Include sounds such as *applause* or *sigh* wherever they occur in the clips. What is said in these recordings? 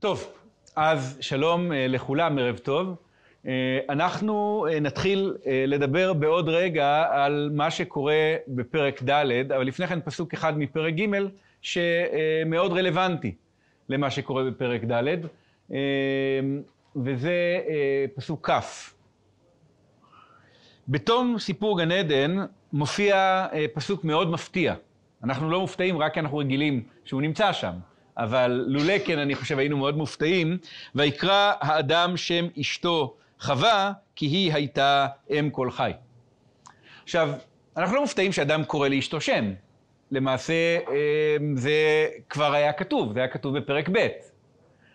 טוב, אז שלום אה, לכולם, ערב טוב. אה, אנחנו אה, נתחיל לדבר בעוד רגע על מה שקורה בפרק ד', אבל לפני כן פסוק אחד מפרק ג', שמאוד רלוונטי למה שקורה בפרק ד', וזה פסוק כ'. בתום סיפור גן עדן מופיע פסוק מאוד מפתיע. אנחנו לא מופתעים רק כי אנחנו רגילים שהוא נמצא שם. אבל לולא כן, אני חושב, היינו מאוד מופתעים. ויקרא האדם שם אשתו חווה, כי היא הייתה אם כל חי. עכשיו, אנחנו לא מופתעים שאדם קורא לאשתו שם. למעשה, אמ, זה כבר היה כתוב, זה היה כתוב בפרק ב'.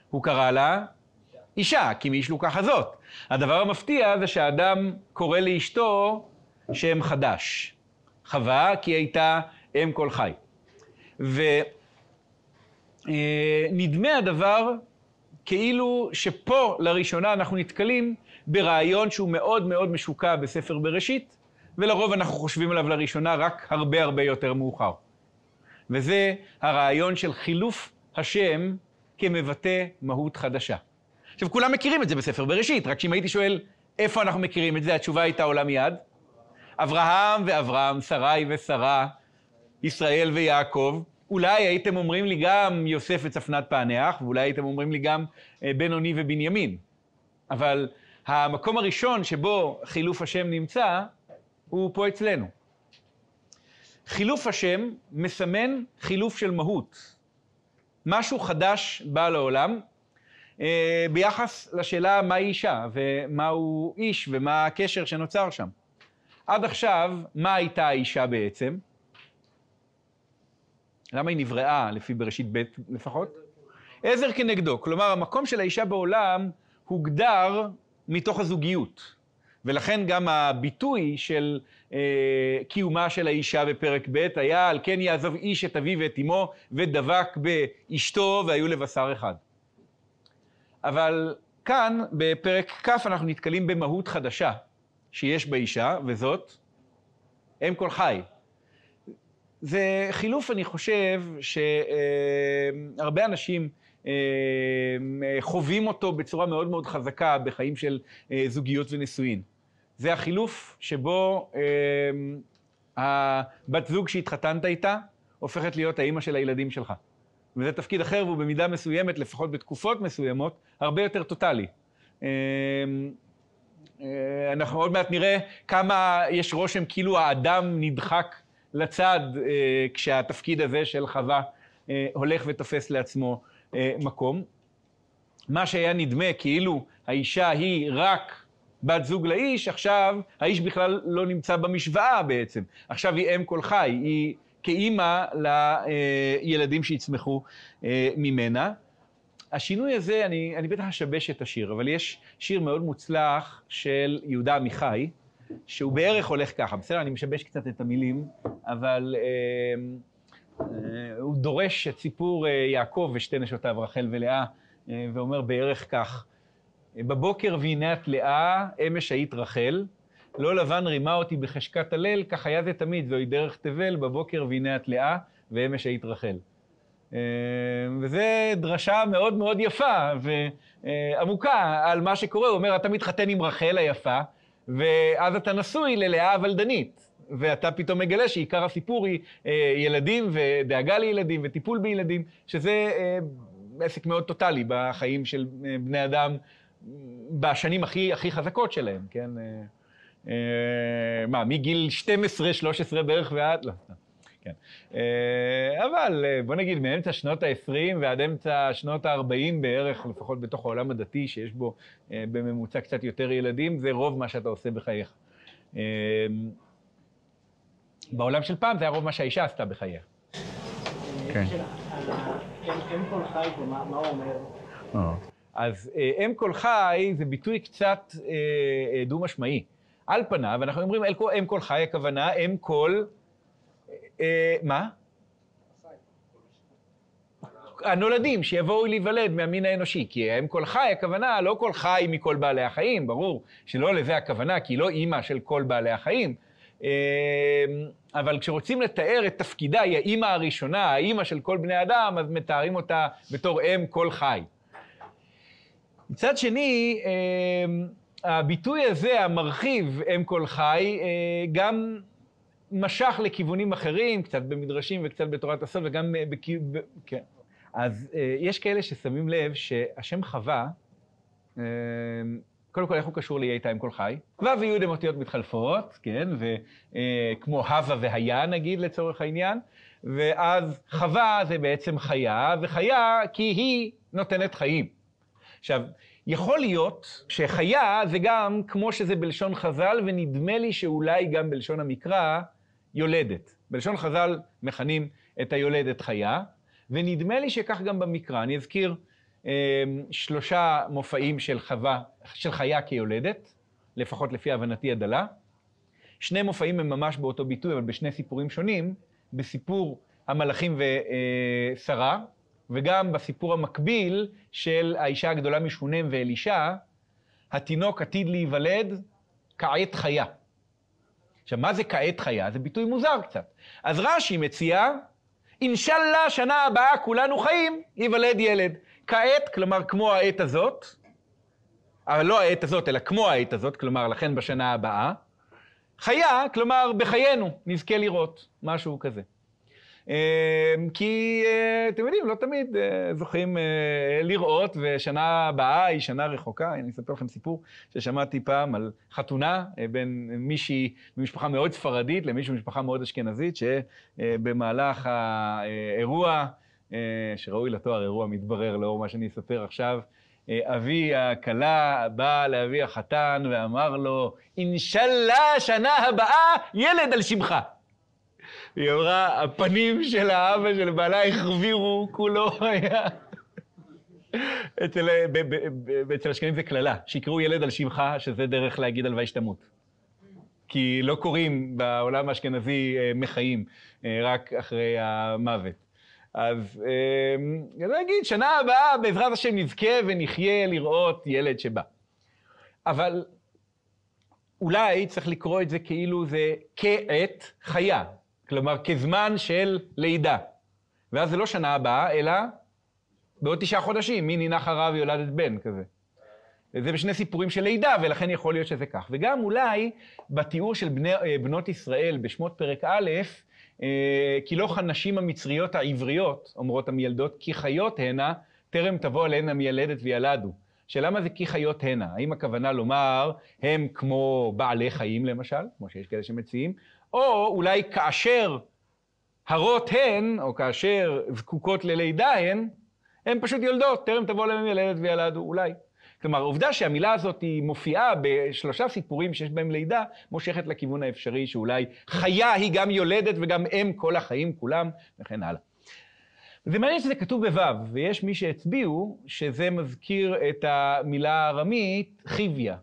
הוא קרא לה אישה, כי מי ישלו ככה זאת. הדבר המפתיע זה שהאדם קורא לאשתו שם חדש. חווה, כי הייתה אם כל חי. ו... אה, נדמה הדבר כאילו שפה לראשונה אנחנו נתקלים ברעיון שהוא מאוד מאוד משוקע בספר בראשית, ולרוב אנחנו חושבים עליו לראשונה רק הרבה הרבה יותר מאוחר. וזה הרעיון של חילוף השם כמבטא מהות חדשה. עכשיו, כולם מכירים את זה בספר בראשית, רק שאם הייתי שואל איפה אנחנו מכירים את זה, התשובה הייתה עולה מיד. אברהם ואברהם, שרי ושרה, ישראל ויעקב, אולי הייתם אומרים לי גם יוסף וצפנת פענח, ואולי הייתם אומרים לי גם אה, בן-אוני ובנימין. אבל המקום הראשון שבו חילוף השם נמצא, הוא פה אצלנו. חילוף השם מסמן חילוף של מהות. משהו חדש בא לעולם, אה, ביחס לשאלה מהי אישה, ומהו איש, ומה הקשר שנוצר שם. עד עכשיו, מה הייתה האישה בעצם? למה היא נבראה, לפי בראשית ב' לפחות? עזר כנגדו. כלומר, המקום של האישה בעולם הוגדר מתוך הזוגיות. ולכן גם הביטוי של אה, קיומה של האישה בפרק ב' היה על כן יעזוב איש את אביו ואת אמו ודבק באשתו והיו לבשר אחד. אבל כאן בפרק כ' אנחנו נתקלים במהות חדשה שיש באישה, וזאת אם כל חי. זה חילוף, אני חושב, שהרבה אנשים אה, חווים אותו בצורה מאוד מאוד חזקה בחיים של אה, זוגיות ונישואין. זה החילוף שבו אה, הבת זוג שהתחתנת איתה הופכת להיות האימא של הילדים שלך. וזה תפקיד אחר, והוא במידה מסוימת, לפחות בתקופות מסוימות, הרבה יותר טוטאלי. אנחנו עוד מעט נראה כמה יש רושם כאילו האדם נדחק לצד אה, כשהתפקיד הזה של חווה אה, הולך ותופס לעצמו אה, מקום. מה שהיה נדמה כאילו האישה היא רק בת זוג לאיש, עכשיו האיש בכלל לא נמצא במשוואה בעצם. עכשיו היא אם כל חי, היא כאימא לילדים שיצמחו אה, ממנה. השינוי הזה, אני, אני בטח אשבש את השיר, אבל יש שיר מאוד מוצלח של יהודה עמיחי, שהוא בערך הולך ככה, בסדר? אני משבש קצת את המילים, אבל אה, אה, הוא דורש את סיפור אה, יעקב ושתי נשותיו, רחל ולאה, אה, ואומר בערך כך: בבוקר והנה את לאה, אמש היית רחל, לא לבן רימה אותי בחשכת הלל, כך היה זה תמיד, זוהי דרך תבל, בבוקר והנה את לאה, ואמש היית רחל. אה, וזה דרשה מאוד מאוד יפה ועמוקה על מה שקורה. הוא אומר, אתה מתחתן עם רחל היפה, ואז אתה נשוי ללאה הוולדנית, ואתה פתאום מגלה שעיקר הסיפור היא אה, ילדים ודאגה לילדים וטיפול בילדים, שזה אה, עסק מאוד טוטאלי בחיים של אה, בני אדם בשנים הכי, הכי חזקות שלהם, כן? אה, אה, מה, מגיל 12-13 בערך ועד... לא, סתם. כן. אה, אבל אה, בוא נגיד, מאמצע שנות ה-20 ועד אמצע שנות ה-40 בערך, לפחות בתוך העולם הדתי, שיש בו אה, בממוצע קצת יותר ילדים, זה רוב מה שאתה עושה בחייך. בעולם של פעם זה היה רוב מה שהאישה עשתה בחייה. כן. אם כל חי, מה הוא אומר? אז אם כל חי זה ביטוי קצת דו-משמעי. על פניו, אנחנו אומרים אם כל חי, הכוונה אם כל... אה, מה? הנולדים שיבואו להיוולד מהמין האנושי, כי הם כל חי, הכוונה לא כל חי מכל בעלי החיים, ברור שלא לזה הכוונה, כי היא לא אימא של כל בעלי החיים. אה, אבל כשרוצים לתאר את תפקידה, היא האימא הראשונה, האימא של כל בני אדם, אז מתארים אותה בתור אם כל חי. מצד שני, הביטוי הזה, המרחיב אם כל חי, גם משך לכיוונים אחרים, קצת במדרשים וקצת בתורת הסוד, וגם בכ... כן. אז יש כאלה ששמים לב שהשם חווה, קודם כל, איך הוא קשור לאי הייתה עם כל חי? ו' וי' הן אותיות מתחלפות, כן, וכמו הווה והיה, נגיד, לצורך העניין, ואז חווה זה בעצם חיה, וחיה כי היא נותנת חיים. עכשיו, יכול להיות שחיה זה גם, כמו שזה בלשון חז"ל, ונדמה לי שאולי גם בלשון המקרא, יולדת. בלשון חז"ל מכנים את היולדת חיה, ונדמה לי שכך גם במקרא. אני אזכיר אמ, שלושה מופעים של חווה, של חיה כיולדת, לפחות לפי הבנתי הדלה. שני מופעים הם ממש באותו ביטוי, אבל בשני סיפורים שונים. בסיפור המלאכים ושרה, וגם בסיפור המקביל של האישה הגדולה משונם ואלישע, התינוק עתיד להיוולד כעת חיה. עכשיו, מה זה כעת חיה? זה ביטוי מוזר קצת. אז רש"י מציע, אינשאללה, שנה הבאה כולנו חיים, ייוולד ילד. כעת, כלומר כמו העת הזאת, אבל לא העת הזאת, אלא כמו העת הזאת, כלומר, לכן בשנה הבאה. חיה, כלומר, בחיינו נזכה לראות, משהו כזה. אמ, כי אה, אתם יודעים, לא תמיד אה, זוכים אה, לראות, ושנה הבאה היא שנה רחוקה. אני אספר לכם סיפור ששמעתי פעם על חתונה בין מישהי ממשפחה מאוד ספרדית למישהו ממשפחה מאוד אשכנזית, שבמהלך האירוע, שראוי לתואר אירוע מתברר לאור מה שאני אספר עכשיו, אבי הכלה בא לאבי החתן ואמר לו, אינשאללה, שנה הבאה, ילד על שמך. היא אמרה, הפנים של האבא של בעלה החבירו, כולו היה... אצל, אצל השכנים זה קללה, שיקראו ילד על שמך, שזה דרך להגיד הלוואי שתמות. כי לא קוראים בעולם האשכנזי אה, מחיים, אה, רק אחרי המוות. אז אני אה, אגיד, שנה הבאה, בעזרת השם, נזכה ונחיה לראות ילד שבא. אבל אולי צריך לקרוא את זה כאילו זה כעת חיה, כלומר כזמן של לידה. ואז זה לא שנה הבאה, אלא בעוד תשעה חודשים, מי נינה חרב יולדת בן כזה. זה בשני סיפורים של לידה, ולכן יכול להיות שזה כך. וגם אולי בתיאור של בני, אה, בנות ישראל בשמות פרק א', אה, כי לא הנשים המצריות העבריות, אומרות המיילדות, כי חיות הנה, טרם תבוא עליהן המיילדת וילדו. שלמה זה כי חיות הנה? האם הכוונה לומר, הם כמו בעלי חיים למשל, כמו שיש כאלה שמציעים, או אולי כאשר הרות הן, או כאשר זקוקות ללידה הן, הן פשוט יולדות, טרם תבוא להם ילדת וילדו, אולי. כלומר, העובדה שהמילה הזאת היא מופיעה בשלושה סיפורים שיש בהם לידה, מושכת לכיוון האפשרי שאולי חיה היא גם יולדת וגם אם כל החיים כולם, וכן הלאה. זה מעניין שזה כתוב בו', ויש מי שהצביעו שזה מזכיר את המילה הארמית חיביה,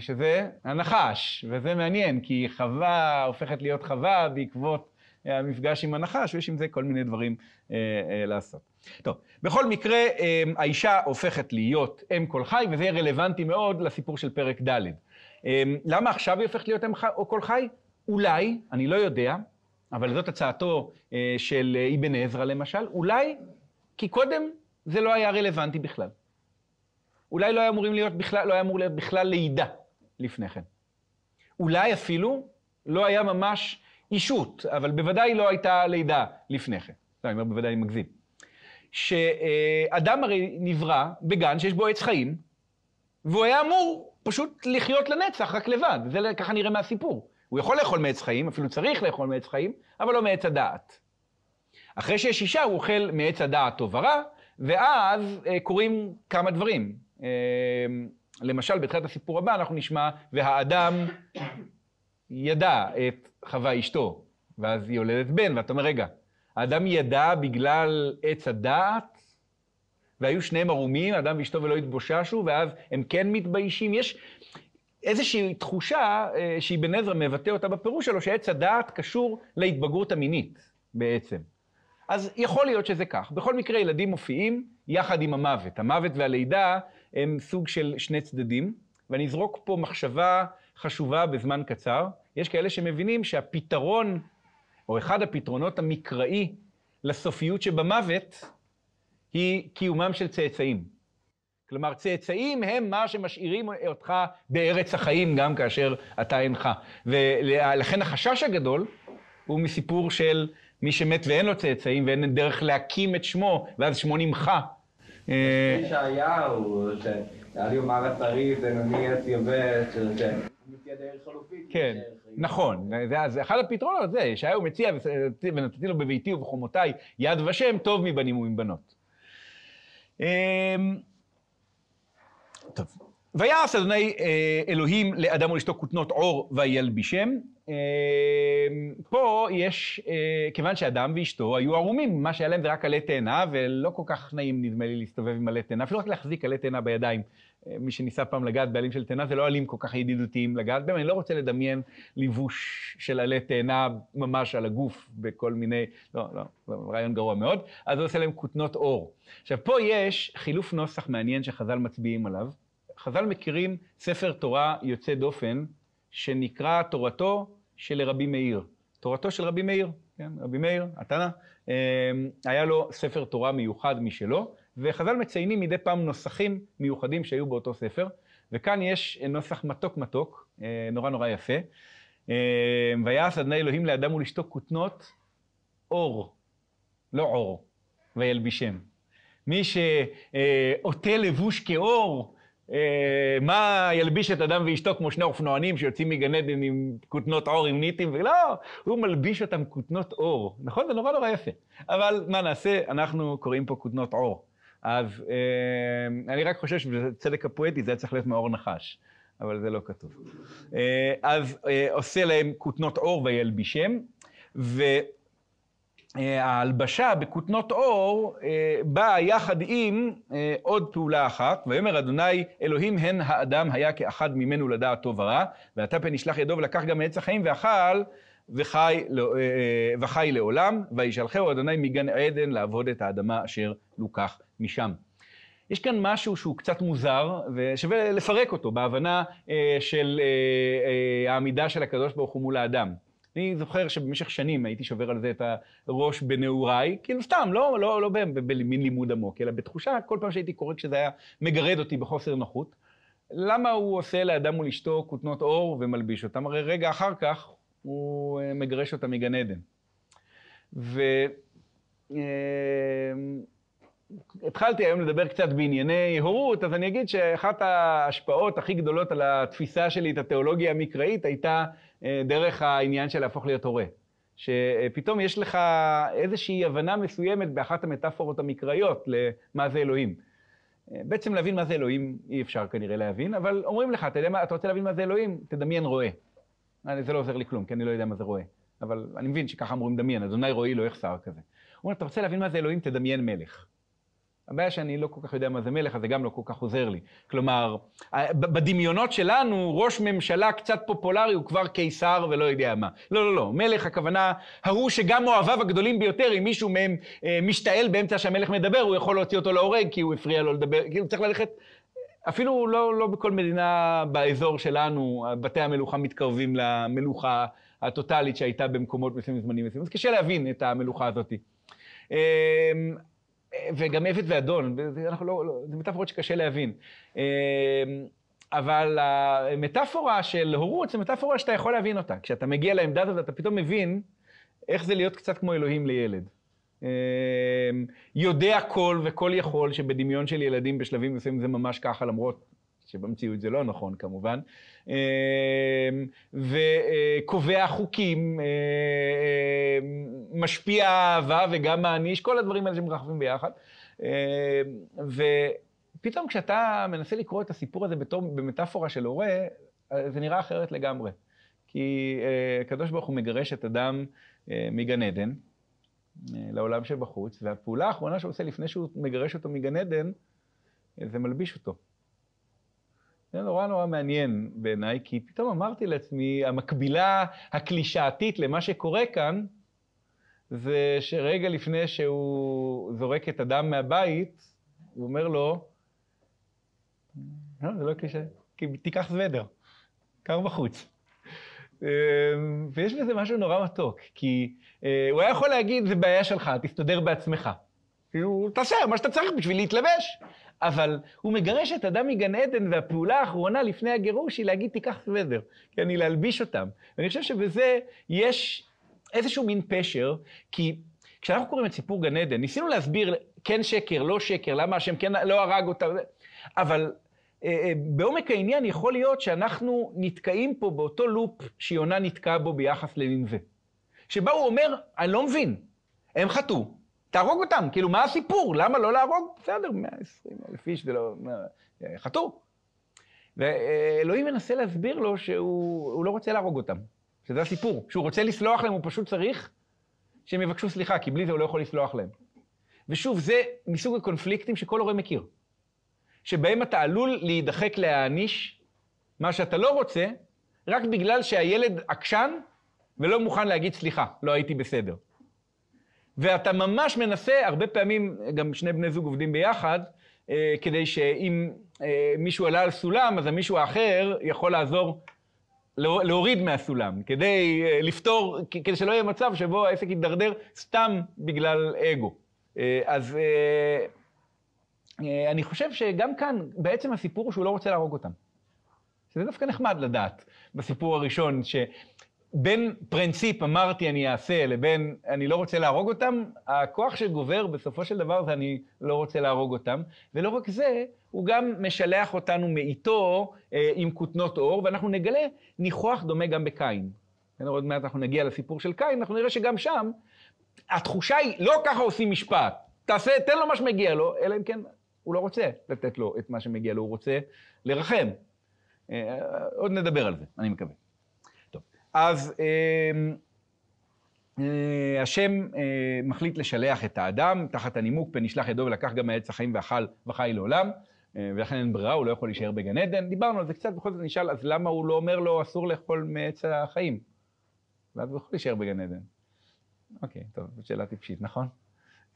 שזה הנחש, וזה מעניין, כי חווה הופכת להיות חווה בעקבות המפגש עם הנחש, ויש עם זה כל מיני דברים אה, אה, לעשות. טוב, בכל מקרה, אה, האישה הופכת להיות אם כל חי, וזה יהיה רלוונטי מאוד לסיפור של פרק ד'. אה, למה עכשיו היא הופכת להיות אם או כל חי? אולי, אני לא יודע, אבל זאת הצעתו אה, של אבן עזרא למשל, אולי כי קודם זה לא היה רלוונטי בכלל. אולי לא היה, אמורים להיות בכלל, לא היה אמור להיות בכלל לידה לפני כן. אולי אפילו לא היה ממש אישות, אבל בוודאי לא הייתה לידה לפני כן. לא, אני אומר בוודאי אני מגזים. שאדם הרי נברא בגן שיש בו עץ חיים, והוא היה אמור פשוט לחיות לנצח, רק לבד. זה ככה נראה מהסיפור. הוא יכול לאכול מעץ חיים, אפילו צריך לאכול מעץ חיים, אבל לא מעץ הדעת. אחרי שיש אישה, הוא אוכל מעץ הדעת טוב ורע, ואז אה, קורים כמה דברים. אה, למשל, בתחילת הסיפור הבא אנחנו נשמע, והאדם ידע את חווה אשתו, ואז היא יולדת בן, ואתה אומר, רגע, האדם ידע בגלל עץ הדעת, והיו שניהם ערומים, אדם ואשתו ולא התבוששו, ואז הם כן מתביישים. יש איזושהי תחושה אה, שאבן עזרא מבטא אותה בפירוש שלו, שעץ הדעת קשור להתבגרות המינית בעצם. אז יכול להיות שזה כך. בכל מקרה, ילדים מופיעים יחד עם המוות. המוות והלידה הם סוג של שני צדדים, ואני אזרוק פה מחשבה חשובה בזמן קצר. יש כאלה שמבינים שהפתרון, או אחד הפתרונות המקראי לסופיות שבמוות, היא קיומם של צאצאים. כלומר, צאצאים הם מה שמשאירים אותך בארץ החיים גם כאשר אתה אינך. ולכן החשש הגדול הוא מסיפור של מי שמת ואין לו צאצאים ואין דרך להקים את שמו, ואז שמו נמחה. ישעיהו, שאל יאמר הצריף, ונוני עץ יבש, כן, נכון. זה אחד הפתרונות, זה, ישעיהו מציע, ונתתי לו בביתי ובחומותיי יד ושם, טוב מבנים ומבנות. אמ, טוב. ויעש אדוני אה, אלוהים לאדם ולאשתו כותנות עור וילבישם. אמ, פה יש, אה, כיוון שאדם ואשתו היו ערומים, מה שהיה להם זה רק עלי תאנה, ולא כל כך נעים נדמה לי להסתובב עם עלי תאנה, אפילו רק להחזיק עלי תאנה בידיים. אה, מי שניסה פעם לגעת בעלים של תאנה, זה לא עלים כל כך ידידותיים לגעת בהם. אני לא רוצה לדמיין לבוש של עלי תאנה ממש על הגוף בכל מיני, לא, לא, לא, רעיון גרוע מאוד. אז הוא עושה להם כותנות עור. עכשיו, פה יש חילוף נוסח מעניין שחז"ל מצביעים עליו. חז"ל מכירים ספר תורה יוצא דופן, שנקרא תורתו של רבי מאיר. תורתו של רבי מאיר, כן, רבי מאיר, התנא, אה, היה לו ספר תורה מיוחד משלו, וחז"ל מציינים מדי פעם נוסחים מיוחדים שהיו באותו ספר, וכאן יש נוסח מתוק מתוק, אה, נורא נורא יפה. אה, ויעש אדוני אלוהים לאדם ולאשתו כותנות אור, לא עור, וילבישם. מי שעוטה לבוש כאור, מה ילביש את אדם ואשתו כמו שני אופנוענים שיוצאים מגן עדן עם כותנות עור עם ניטים, ולא, הוא מלביש אותם כותנות עור. נכון? זה נורא נורא יפה. אבל מה נעשה? אנחנו קוראים פה כותנות עור. אז אה, אני רק חושב שבצדק הפואטי זה היה צריך להיות מאור נחש, אבל זה לא כתוב. אה, אז אה, עושה להם כותנות עור וילבישם, וההלבשה בכותנות עור אה, באה יחד עם אה, עוד פעולה אחת, ויאמר אדוני אלוהים הן האדם היה כאחד ממנו לדעת טוב ורע, ואתה פן ישלח ידו ולקח גם מעץ החיים ואכל וחי, לא, וחי לעולם, וישלחהו אדוני מגן עדן לעבוד את האדמה אשר לוקח משם. יש כאן משהו שהוא קצת מוזר, ושווה לפרק אותו בהבנה אה, של אה, אה, העמידה של הקדוש ברוך הוא מול האדם. אני זוכר שבמשך שנים הייתי שובר על זה את הראש בנעוריי, כאילו סתם, לא, לא, לא במין לימוד עמוק, אלא בתחושה, כל פעם שהייתי קורא כשזה היה מגרד אותי בחוסר נוחות. למה הוא עושה לאדם מול אשתו כותנות עור ומלביש אותם? הרי רגע אחר כך הוא אה, מגרש אותם מגן עדן. ו... אה, התחלתי היום לדבר קצת בענייני הורות, אז אני אגיד שאחת ההשפעות הכי גדולות על התפיסה שלי את התיאולוגיה המקראית הייתה דרך העניין של להפוך להיות הורה. שפתאום יש לך איזושהי הבנה מסוימת באחת המטאפורות המקראיות למה זה אלוהים. אה, בעצם להבין מה זה אלוהים אי אפשר כנראה להבין, אבל אומרים לך, אתה יודע מה, אתה רוצה להבין מה זה אלוהים? תדמיין רועה. אה, זה לא עוזר לי כלום, כי אני לא יודע מה זה רועה. אבל אני מבין שככה אמורים לדמיין, אדוני רועי לא יחסר כזה. הוא אומר, אתה רוצה להבין מה זה אלוהים? תדמיין מלך. הבעיה שאני לא כל כך יודע מה זה מלך, אז זה גם לא כל כך עוזר לי. כלומר, בדמיונות שלנו, ראש ממשלה קצת פופולרי הוא כבר קיסר ולא יודע מה. לא, לא, לא. מלך, הכוונה, ההוא שגם אוהביו הגדולים ביותר, אם מישהו מהם אה, משתעל באמצע שהמלך מדבר, הוא יכול להוציא אותו להורג כי הוא הפריע לו לדבר, כאילו צריך ללכת... אפילו לא, לא בכל מדינה באזור שלנו, בתי המלוכה מתקרבים למלוכה הטוטאלית שהייתה במקומות מסוימים זמנים מסוימים. אז קשה להבין את המלוכה הזאת. וגם עבד ואדון, אנחנו לא, לא, זה מטאפורות שקשה להבין. אמ, אבל המטאפורה של הורות זה מטאפורה שאתה יכול להבין אותה. כשאתה מגיע לעמדה הזאת, אתה פתאום מבין איך זה להיות קצת כמו אלוהים לילד. אמ, יודע כל וכל יכול, שבדמיון של ילדים בשלבים מסוימים זה ממש ככה, למרות שבמציאות זה לא נכון כמובן, אמ, וקובע חוקים, אמ, משפיע אהבה וגם מעניש, כל הדברים האלה שמרחבים ביחד. אמ, ופתאום כשאתה מנסה לקרוא את הסיפור הזה בתור, במטאפורה של הורה, זה נראה אחרת לגמרי. כי אה, הקדוש ברוך הוא מגרש את אדם אה, מגן עדן, אה, לעולם שבחוץ, והפעולה האחרונה שהוא עושה לפני שהוא מגרש אותו מגן עדן, זה מלביש אותו. זה נורא נורא מעניין בעיניי, כי פתאום אמרתי לעצמי, המקבילה הקלישאתית למה שקורה כאן, זה שרגע לפני שהוא זורק את הדם מהבית, הוא אומר לו, לא, זה לא קלישאה, תיקח סוודר, קר בחוץ. אמ, ויש בזה משהו נורא מתוק, כי אה, הוא היה יכול להגיד, זה בעיה שלך, תסתדר בעצמך. כאילו, תעשה מה שאתה צריך בשביל להתלבש. אבל הוא מגרש את אדם מגן עדן, והפעולה האחרונה לפני הגירוש היא להגיד, תיקח סוודר, אני להלביש אותם. ואני חושב שבזה יש איזשהו מין פשר, כי כשאנחנו קוראים את סיפור גן עדן, ניסינו להסביר כן שקר, לא שקר, למה השם כן לא הרג אותם, אבל אה, אה, בעומק העניין יכול להיות שאנחנו נתקעים פה באותו לופ שיונה נתקע בו ביחס לנינווה. שבה הוא אומר, אני לא מבין, הם חטאו, תהרוג אותם, כאילו, מה הסיפור? למה לא להרוג? בסדר, 120 אלף איש, זה לא... אה, חטאו. ואלוהים מנסה להסביר לו שהוא לא רוצה להרוג אותם, שזה הסיפור. שהוא רוצה לסלוח להם, הוא פשוט צריך שהם יבקשו סליחה, כי בלי זה הוא לא יכול לסלוח להם. ושוב, זה מסוג הקונפליקטים שכל הורה מכיר. שבהם אתה עלול להידחק להעניש מה שאתה לא רוצה, רק בגלל שהילד עקשן ולא מוכן להגיד סליחה, לא הייתי בסדר. ואתה ממש מנסה, הרבה פעמים, גם שני בני זוג עובדים ביחד, אה, כדי שאם אה, מישהו עלה על סולם, אז המישהו האחר יכול לעזור לא, להוריד מהסולם, כדי אה, לפתור, כדי שלא יהיה מצב שבו העסק יידרדר סתם בגלל אגו. אה, אז אה, אה, אני חושב שגם כאן, בעצם הסיפור הוא שהוא לא רוצה להרוג אותם. שזה דווקא נחמד לדעת בסיפור הראשון, שבין פרינציפ אמרתי אני אעשה לבין אני לא רוצה להרוג אותם, הכוח שגובר בסופו של דבר זה אני לא רוצה להרוג אותם. ולא רק זה, הוא גם משלח אותנו מאיתו אה, עם כותנות אור, ואנחנו נגלה ניחוח דומה גם בקין. עוד מעט אנחנו נגיע לסיפור של קין, אנחנו נראה שגם שם התחושה היא, לא ככה עושים משפט. תעשה, תן לו מה שמגיע לו, אלא אם כן הוא לא רוצה לתת לו את מה שמגיע לו, הוא רוצה לרחם. אה, עוד נדבר על זה, אני מקווה. אז אה, אה, השם מחליט לשלח את האדם תחת הנימוק, פן ישלח ידו ולקח גם מעץ החיים ואכל וחי לעולם, ולכן אין ברירה, הוא לא יכול להישאר בגן עדן. דיברנו על זה קצת, בכל זאת נשאל, אז למה הוא לא אומר לו אסור לאכול מעץ החיים? ואז הוא יכול להישאר בגן עדן. אוקיי, טוב, זו שאלה טיפשית, נכון?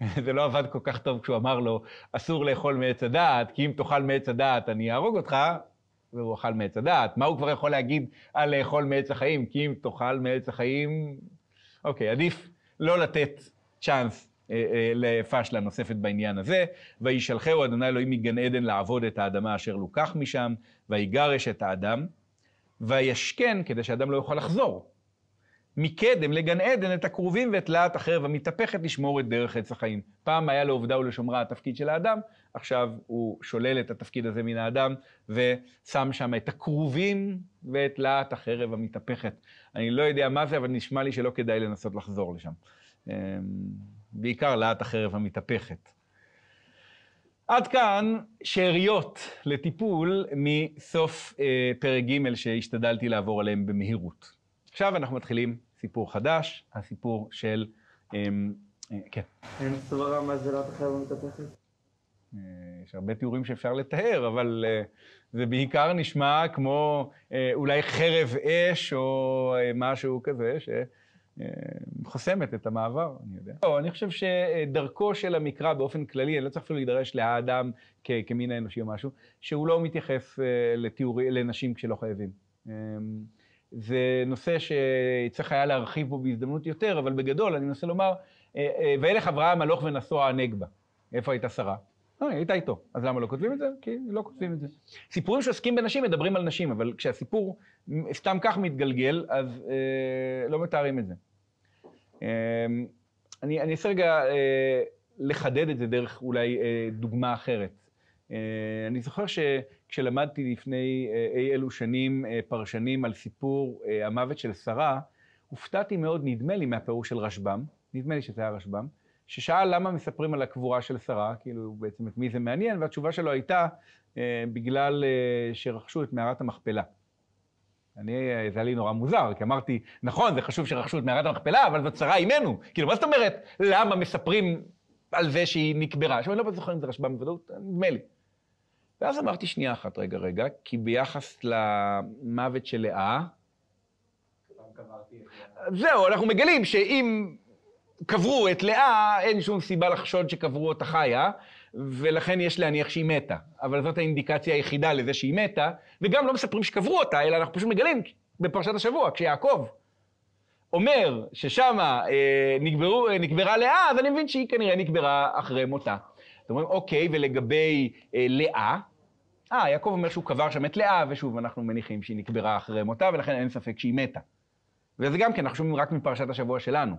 *laughs* זה לא עבד כל כך טוב כשהוא אמר לו, אסור לאכול מעץ הדעת, כי אם תאכל מעץ הדעת אני אהרוג אותך, והוא אכל מעץ הדעת. מה הוא כבר יכול להגיד על לאכול מעץ החיים? כי אם תאכל מעץ החיים... אוקיי, עדיף לא לתת צ'אנס אה, אה, לפשלה נוספת בעניין הזה. וישלחהו אדוני אלוהים מגן עדן לעבוד את האדמה אשר לוקח משם, ויגרש את האדם, וישכן כדי שאדם לא יוכל לחזור. מקדם לגן עדן את הכרובים ואת להט החרב המתהפכת לשמור את דרך עץ החיים. פעם היה לעובדה ולשומרה התפקיד של האדם, עכשיו הוא שולל את התפקיד הזה מן האדם ושם שם את הכרובים ואת להט החרב המתהפכת. אני לא יודע מה זה, אבל נשמע לי שלא כדאי לנסות לחזור לשם. אמ, בעיקר להט החרב המתהפכת. עד כאן שאריות לטיפול מסוף אה, פרק ג' שהשתדלתי לעבור עליהם במהירות. עכשיו אנחנו מתחילים סיפור חדש, הסיפור של... אמ, אה, כן. אין סברה מה זה לאט אחר מתהפכת? אה, יש הרבה תיאורים שאפשר לתאר, אבל אה, זה בעיקר נשמע כמו אולי חרב אש או משהו כזה, שחוסמת את המעבר, אני יודע. לא, אני חושב שדרכו של המקרא באופן כללי, אני לא צריך אפילו להידרש לאדם כמין האנושי או משהו, שהוא לא מתייחס לתיאורי, לנשים כשלא חייבים. זה נושא שצריך היה להרחיב בו בהזדמנות יותר, אבל בגדול אני מנסה לומר, אה, אה, וילך אברהם הלוך ונסוע הנגבה. איפה הייתה שרה? לא, היא הייתה איתו. אז למה לא כותבים את זה? כי לא כותבים את זה. סיפורים שעוסקים בנשים מדברים על נשים, אבל כשהסיפור סתם כך מתגלגל, אז אה, לא מתארים את זה. אה, אני, אני אנסה רגע אה, לחדד את זה דרך אולי אה, דוגמה אחרת. אה, אני זוכר שכשלמדתי לפני אה, אי אלו שנים אה, פרשנים על סיפור המוות של שרה, הופתעתי מאוד, נדמה לי, מהפירוש של רשב"ם, נדמה לי שזה היה רשב"ם, ששאל למה מספרים על הקבורה של שרה, כאילו בעצם את מי זה מעניין, והתשובה שלו הייתה בגלל שרכשו את מערת המכפלה. אני, זה היה לי נורא מוזר, כי אמרתי, נכון, זה חשוב שרכשו את מערת המכפלה, אבל זאת שרה אימנו. כאילו, מה זאת אומרת, למה מספרים על זה שהיא נקברה? עכשיו, אני לא זוכר אם זה רשב"ם בוודאות, נדמה לי. ואז אמרתי שנייה אחת, רגע, רגע, כי ביחס למוות של לאה, זהו, אנחנו מגלים שאם קברו את לאה, אין שום סיבה לחשוד שקברו אותה חיה, ולכן יש להניח שהיא מתה. אבל זאת האינדיקציה היחידה לזה שהיא מתה, וגם לא מספרים שקברו אותה, אלא אנחנו פשוט מגלים בפרשת השבוע, כשיעקב אומר ששמה אה, נקברו, נקברה לאה, אז אני מבין שהיא כנראה נקברה אחרי מותה. אתם אומרים, אוקיי, ולגבי אה, לאה? אה, יעקב אומר שהוא קבר שם את לאה, ושוב, אנחנו מניחים שהיא נקברה אחרי מותה, ולכן אין ספק שהיא מתה. וזה גם כן, אנחנו שומעים רק מפרשת השבוע שלנו.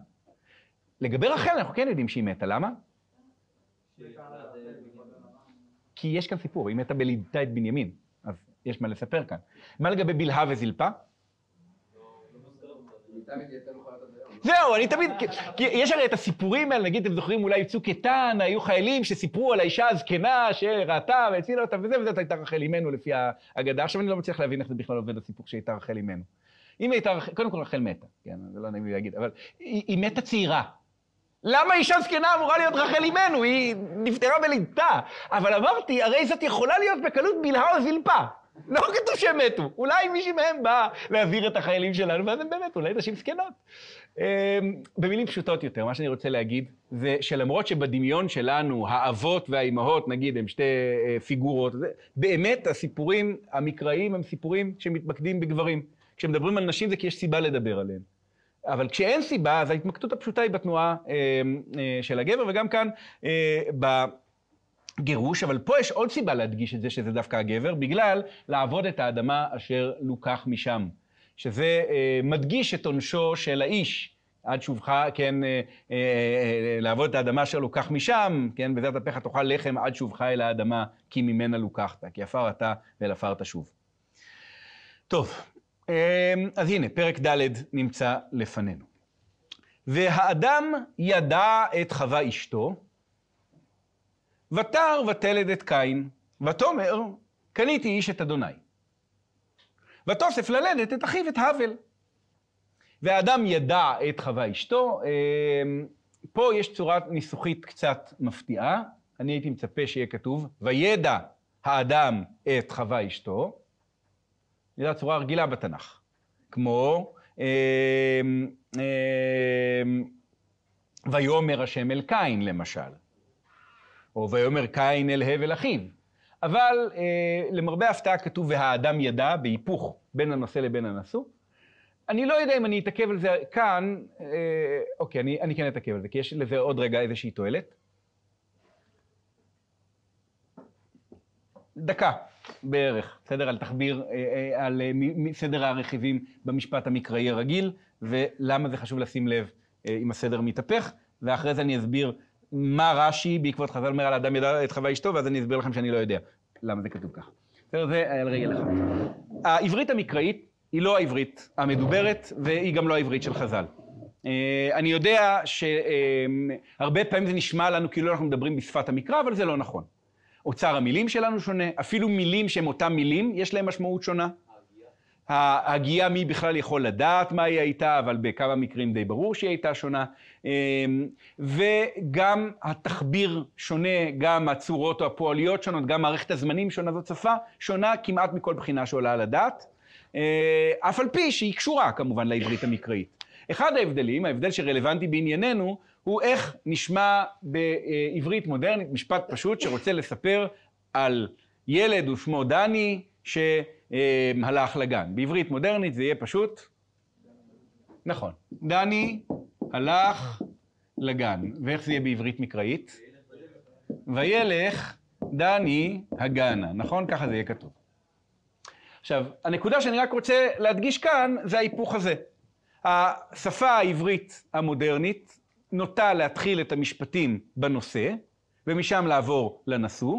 לגבי רחל, אנחנו כן יודעים שהיא מתה, למה? כי יש כאן סיפור, היא מתה בלידתה את בנימין, אז יש מה לספר כאן. מה לגבי בלהה וזלפה? זהו, אני תמיד, כי יש הרי את הסיפורים האלה, נגיד, אתם זוכרים אולי צוק איתן, היו חיילים שסיפרו על האישה הזקנה שראתה והצילה אותה וזה, וזאת הייתה רחל אימנו לפי האגדה. עכשיו אני לא מצליח להבין איך זה בכלל עובד הסיפור שהייתה רחל אימנו. אם הייתה רחל, קודם כל רחל מתה, כן, זה לא נעים לי להגיד, אבל היא, היא מתה צעירה. למה אישה זקנה אמורה להיות רחל אימנו? היא נפטרה בלידתה. אבל אמרתי, הרי זאת יכולה להיות בקלות בלהה או זלפה. לא כתוב שהם מתו. אולי מישהי מהם בא להעביר את החיילים שלנו, ואז הם באמת אולי נשים זקנות. אמ, במילים פשוטות יותר, מה שאני רוצה להגיד, זה שלמרות שבדמיון שלנו, האבות והאימהות, נגיד, הם שתי אה, פיגורות, באמת הסיפורים המקראיים הם סיפורים שמתמקדים בגברים. כשמדברים על נשים זה כי יש סיבה לדבר עליהם. אבל כשאין סיבה, אז ההתמקדות הפשוטה היא בתנועה אה, אה, של הגבר, וגם כאן אה, בגירוש, אבל פה יש עוד סיבה להדגיש את זה, שזה דווקא הגבר, בגלל לעבוד את האדמה אשר לוקח משם. שזה אה, מדגיש את עונשו של האיש. עד שובך, כן, אה, אה, לעבוד את האדמה אשר לוקח משם, כן, בזרת אפיך תאכל לחם עד שובך אל האדמה, כי ממנה לוקחת, כי עפר אתה ואל עפר תשוב. טוב, אז הנה, פרק ד' נמצא לפנינו. והאדם ידע את חווה אשתו, ותר ותלד את קין, ותאמר, קניתי איש את אדוני. ותוסף ללדת את אחיו את האבל. והאדם ידע את חווה אשתו. אמ, פה יש צורה ניסוחית קצת מפתיעה. אני הייתי מצפה שיהיה כתוב, וידע האדם את חווה אשתו. זו הצורה הרגילה בתנ"ך. כמו אמ, אמ, ויאמר השם אל קין, למשל. או ויאמר קין אל הבל אחיו. אבל אה, למרבה ההפתעה כתוב והאדם ידע, בהיפוך בין הנושא לבין הנשוא. אני לא יודע אם אני אתעכב על זה כאן, אה, אוקיי, אני, אני כן אתעכב על זה, כי יש לזה עוד רגע איזושהי תועלת. דקה. בערך, בסדר? על תחביר, אה, אה, על אה, סדר הרכיבים במשפט המקראי הרגיל, ולמה זה חשוב לשים לב אם הסדר מתהפך, ואחרי זה אני אסביר מה רש"י בעקבות חז"ל אומר על האדם ידע את חווה אשתו, ואז אני אסביר לכם שאני לא יודע למה זה כתוב ככה. בסדר? זה על רגל אחד. העברית המקראית היא לא העברית המדוברת, והיא גם לא העברית של חז"ל. אני יודע שהרבה פעמים זה נשמע לנו כאילו אנחנו מדברים בשפת המקרא, אבל זה לא נכון. אוצר המילים שלנו שונה, אפילו מילים שהן אותן מילים, יש להן משמעות שונה. ההגייה מי בכלל יכול לדעת מה היא הייתה, אבל בכמה מקרים די ברור שהיא הייתה שונה. אמ, וגם התחביר שונה, גם הצורות הפועליות שונות, גם מערכת הזמנים שונה, זאת שפה שונה כמעט מכל בחינה שעולה על הדעת, אה, אף על פי שהיא קשורה כמובן לעברית המקראית. אחד ההבדלים, ההבדל שרלוונטי בענייננו, הוא איך נשמע בעברית מודרנית, משפט פשוט שרוצה לספר על ילד ושמו דני שהלך לגן. בעברית מודרנית זה יהיה פשוט, נכון, דני הלך לגן. ואיך זה יהיה בעברית מקראית? וילך דני הגנה, נכון? ככה זה יהיה כתוב. עכשיו, הנקודה שאני רק רוצה להדגיש כאן זה ההיפוך הזה. השפה העברית המודרנית נוטה להתחיל את המשפטים בנושא, ומשם לעבור לנשוא,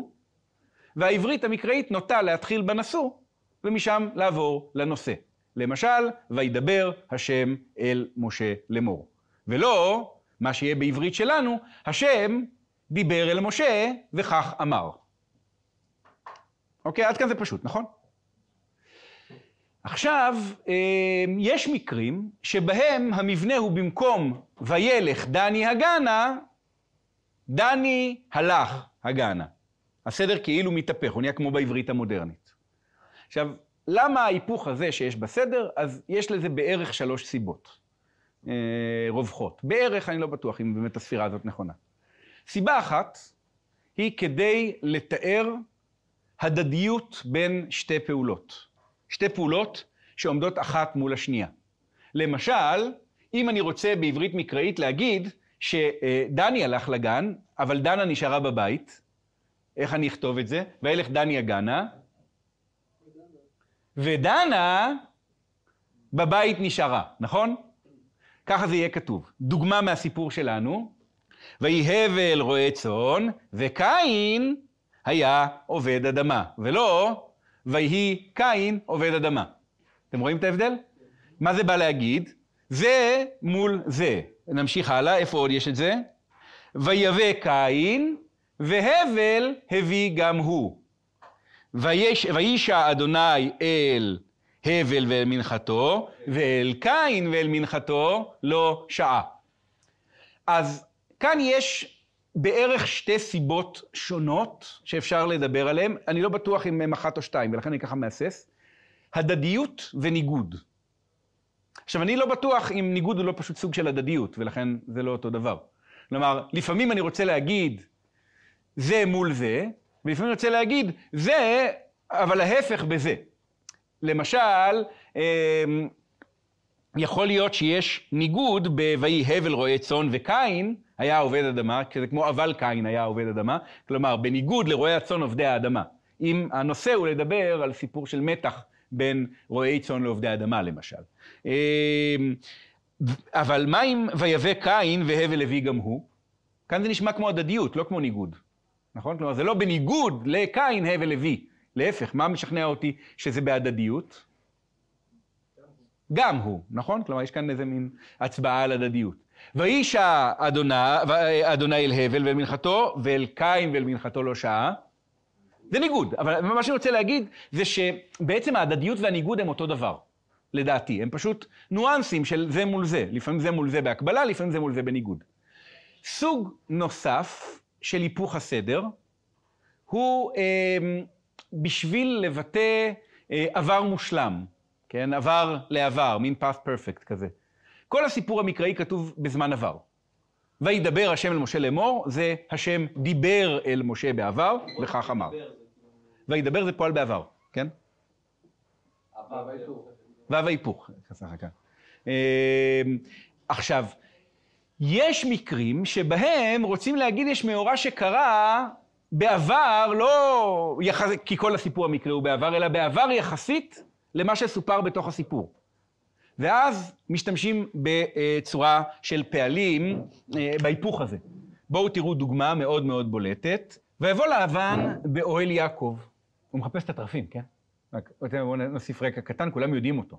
והעברית המקראית נוטה להתחיל בנשוא, ומשם לעבור לנושא. למשל, וידבר השם אל משה לאמור. ולא, מה שיהיה בעברית שלנו, השם דיבר אל משה וכך אמר. אוקיי? עד כאן זה פשוט, נכון? עכשיו, אמ, יש מקרים שבהם המבנה הוא במקום וילך דני הגנה, דני הלך הגנה. הסדר כאילו מתהפך, הוא נהיה כמו בעברית המודרנית. עכשיו, למה ההיפוך הזה שיש בסדר? אז יש לזה בערך שלוש סיבות אה, רווחות. בערך, אני לא בטוח אם באמת הספירה הזאת נכונה. סיבה אחת היא כדי לתאר הדדיות בין שתי פעולות. שתי פעולות שעומדות אחת מול השנייה. למשל, אם אני רוצה בעברית מקראית להגיד שדני הלך לגן, אבל דנה נשארה בבית, איך אני אכתוב את זה? וילך דן יגנה, ודנה בבית נשארה, נכון? ככה זה יהיה כתוב. דוגמה מהסיפור שלנו, ויהי הבל רועה צאן, וקין היה עובד אדמה, ולא ויהי קין עובד אדמה. אתם רואים את ההבדל? מה זה בא להגיד? זה מול זה. נמשיך הלאה, איפה עוד יש את זה? ויבא קין, והבל הביא גם הוא. ויש, וישע אדוני אל הבל ואל מנחתו, ואל קין ואל מנחתו לא שעה. אז כאן יש בערך שתי סיבות שונות שאפשר לדבר עליהן, אני לא בטוח אם הן אחת או שתיים, ולכן אני ככה מהסס. הדדיות וניגוד. עכשיו, אני לא בטוח אם ניגוד הוא לא פשוט סוג של הדדיות, ולכן זה לא אותו דבר. כלומר, לפעמים אני רוצה להגיד זה מול זה, ולפעמים רוצה להגיד זה, אבל ההפך בזה. למשל, אמ, יכול להיות שיש ניגוד ב"ויהי הבל רועה צאן וקין", היה עובד אדמה, כי זה כמו אבל קין היה עובד אדמה, כלומר, בניגוד לרועי הצאן עובדי האדמה. אם הנושא הוא לדבר על סיפור של מתח בין רועי צאן לעובדי אדמה, למשל. אמ, אבל מה אם ויבא קין והבל הביא גם הוא? כאן זה נשמע כמו הדדיות, לא כמו ניגוד. נכון? כלומר, זה לא בניגוד לקין הבל הביא. להפך, מה משכנע אותי שזה בהדדיות? גם הוא, נכון? כלומר, יש כאן איזה מין הצבעה על הדדיות. וישע אדוני אל הבל ואל מנחתו, ואל קין ואל מנחתו לא שעה. זה ניגוד, אבל מה שאני רוצה להגיד זה שבעצם ההדדיות והניגוד הם אותו דבר, לדעתי. הם פשוט ניואנסים של זה מול זה. לפעמים זה מול זה בהקבלה, לפעמים זה מול זה בניגוד. סוג נוסף של היפוך הסדר הוא אה, בשביל לבטא אה, עבר מושלם, כן? עבר לעבר, מין past perfect כזה. כל הסיפור המקראי כתוב בזמן עבר. וידבר השם אל משה לאמור, זה השם דיבר אל משה בעבר, וכך אמר. וידבר זה פועל בעבר, כן? וו ההיפוך. אמ, עכשיו, יש מקרים שבהם רוצים להגיד יש מאורע שקרה בעבר, לא יחס... כי כל הסיפור המקרי הוא בעבר, אלא בעבר יחסית למה שסופר בתוך הסיפור. ואז משתמשים בצורה של פעלים אה, בהיפוך הזה. בואו תראו דוגמה מאוד מאוד בולטת. ויבוא לאבן באוהל יעקב. הוא מחפש את התרפים, כן? רק בואו נוסיף רקע קטן, כולם יודעים אותו.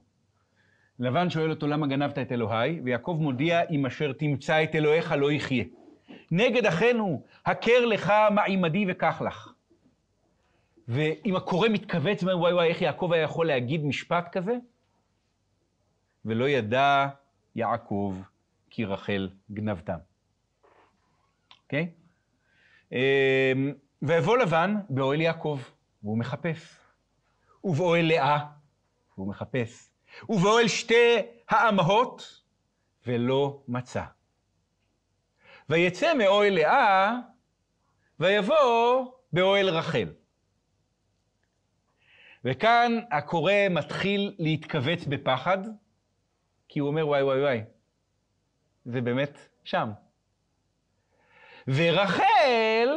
לבן שואל אותו, למה גנבת את אלוהי? ויעקב מודיע, אם אשר תמצא את אלוהיך לא יחיה. נגד אחינו, הכר לך מה עמדי וקח לך. ואם הקורא מתכווץ, אומר, וואי וואי, איך יעקב היה יכול להגיד משפט כזה? ולא ידע יעקב כי רחל גנבתם. אוקיי? Okay? אמ, ויבוא לבן באוהל יעקב, והוא מחפש. ובאוהל לאה, והוא מחפש. ובאוהל שתי האמהות, ולא מצא. ויצא מאוהל לאה, ויבוא באוהל רחל. וכאן הקורא מתחיל להתכווץ בפחד, כי הוא אומר, וואי וואי וואי, זה באמת שם. ורחל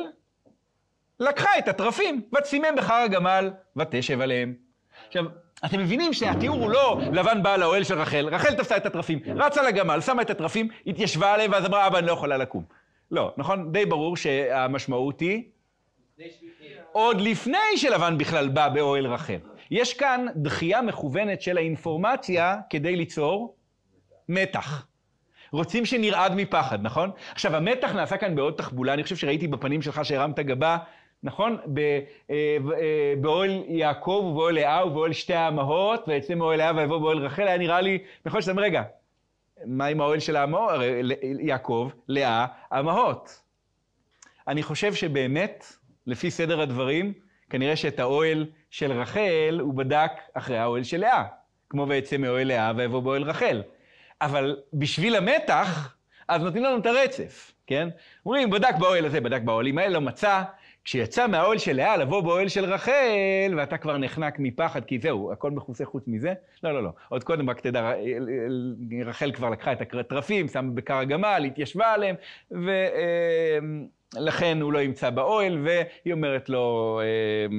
לקחה את התרפים, ותשימם בחר הגמל, ותשב עליהם. עכשיו, אתם מבינים שהתיאור הוא לא לבן בא לאוהל של רחל, רחל תפסה את התרפים, רצה לגמל, שמה את התרפים, התיישבה עליהם, ואז אמרה, אבא, אני לא יכולה לקום. לא, נכון? די ברור שהמשמעות היא... עוד לפני שלבן בכלל בא באוהל רחל. יש כאן דחייה מכוונת של האינפורמציה כדי ליצור מתח. רוצים שנרעד מפחד, נכון? עכשיו, המתח נעשה כאן בעוד תחבולה, אני חושב שראיתי בפנים שלך שהרמת גבה, נכון? אה, אה, באוהל יעקב ובאוהל לאה ובאוהל שתי האמהות, ויצא מאוהל לאה ויבוא באוהל רחל, היה נראה לי, נכון שאתה אומר, רגע, מה עם האוהל של האמהות? יעקב, לאה, אמהות. אני חושב שבאמת, לפי סדר הדברים, כנראה שאת האוהל של רחל הוא בדק אחרי האוהל של לאה. כמו ויצא מאוהל לאה ויבוא באוהל רחל. אבל בשביל המתח, אז נותנים לנו את הרצף, כן? אומרים, בדק באוהל הזה, בדק באוהלים האלה, לא מצא. כשיצא מהאוהל של לאה לבוא באוהל של רחל, ואתה כבר נחנק מפחד, כי זהו, הכל מכוסה חוץ מזה. לא, לא, לא. עוד קודם, רק תדע, רחל כבר לקחה את התרפים, שמה בכר הגמל, התיישבה עליהם, ו... לכן הוא לא ימצא באוהל, והיא אומרת לו, אה,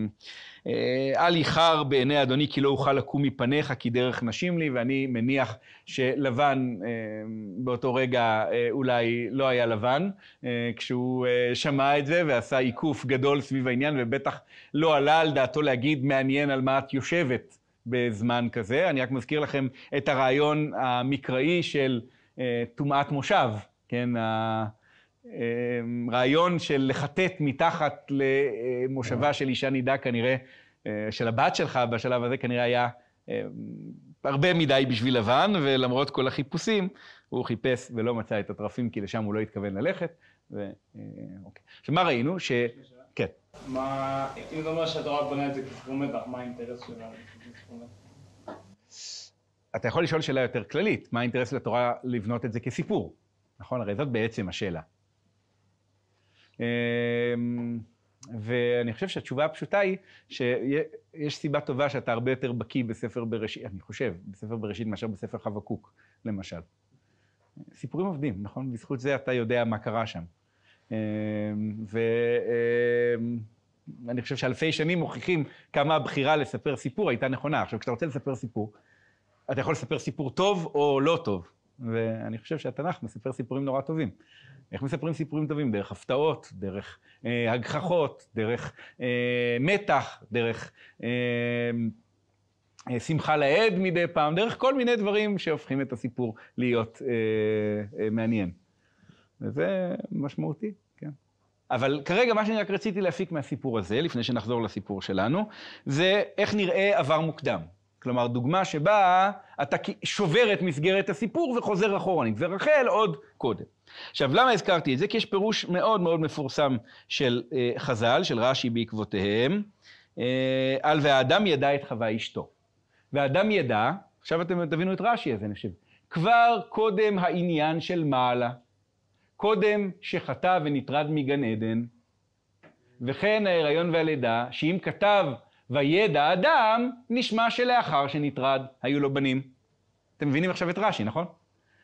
אל ייחר בעיני אדוני כי לא אוכל לקום מפניך כי דרך נשים לי, ואני מניח שלבן אה, באותו רגע אה, אולי לא היה לבן, כשהוא שמע את זה ועשה עיקוף גדול סביב העניין, ובטח לא עלה על דעתו להגיד מעניין על מה את יושבת בזמן כזה. אני רק מזכיר לכם את הרעיון המקראי של טומאת מושב, כן? רעיון של לחטט מתחת למושבה של אישה נידה כנראה, אה, של הבת שלך בשלב הזה כנראה היה אה, הרבה מדי בשביל לבן, ולמרות כל החיפושים, הוא חיפש ולא מצא את הטרפים, כי לשם הוא לא התכוון ללכת. ו... אה, אוקיי. עכשיו, מה ראינו? ש... כן. מה, אם זה אומר שהתורה בונה את זה כספור מתח, מה האינטרס שלה? אתה יכול לשאול שאלה יותר כללית, מה האינטרס של התורה לבנות את זה כסיפור? נכון? הרי זאת בעצם השאלה. אמ, ואני חושב שהתשובה הפשוטה היא שיש סיבה טובה שאתה הרבה יותר בקיא בספר בראשית, אני חושב, בספר בראשית מאשר בספר חבקוק, למשל. סיפורים עובדים, נכון? בזכות זה אתה יודע מה קרה שם. אמ, ואני חושב שאלפי שנים מוכיחים כמה הבחירה לספר סיפור הייתה נכונה. עכשיו, כשאתה רוצה לספר סיפור, אתה יכול לספר סיפור טוב או לא טוב. ואני חושב שהתנ"ך מספר סיפורים נורא טובים. איך מספרים סיפורים טובים? דרך הפתעות, דרך אה, הגחכות, דרך אה, מתח, דרך אה, אה, שמחה לאיד מדי פעם, דרך כל מיני דברים שהופכים את הסיפור להיות אה, אה, מעניין. וזה משמעותי, כן. אבל כרגע מה שאני רק רציתי להפיק מהסיפור הזה, לפני שנחזור לסיפור שלנו, זה איך נראה עבר מוקדם. כלומר, דוגמה שבה אתה שובר את מסגרת הסיפור וחוזר אחורנית, ורחל עוד קודם. עכשיו, למה הזכרתי את זה? כי יש פירוש מאוד מאוד מפורסם של אה, חז"ל, של רש"י בעקבותיהם, אה, על והאדם ידע את חווה אשתו. והאדם ידע, עכשיו אתם תבינו את רש"י הזה, אני חושב, כבר קודם העניין של מעלה, קודם שחטא ונטרד מגן עדן, וכן ההיריון והלידה, שאם כתב וידע אדם, נשמע שלאחר שנטרד היו לו בנים. אתם מבינים עכשיו את רש"י, נכון?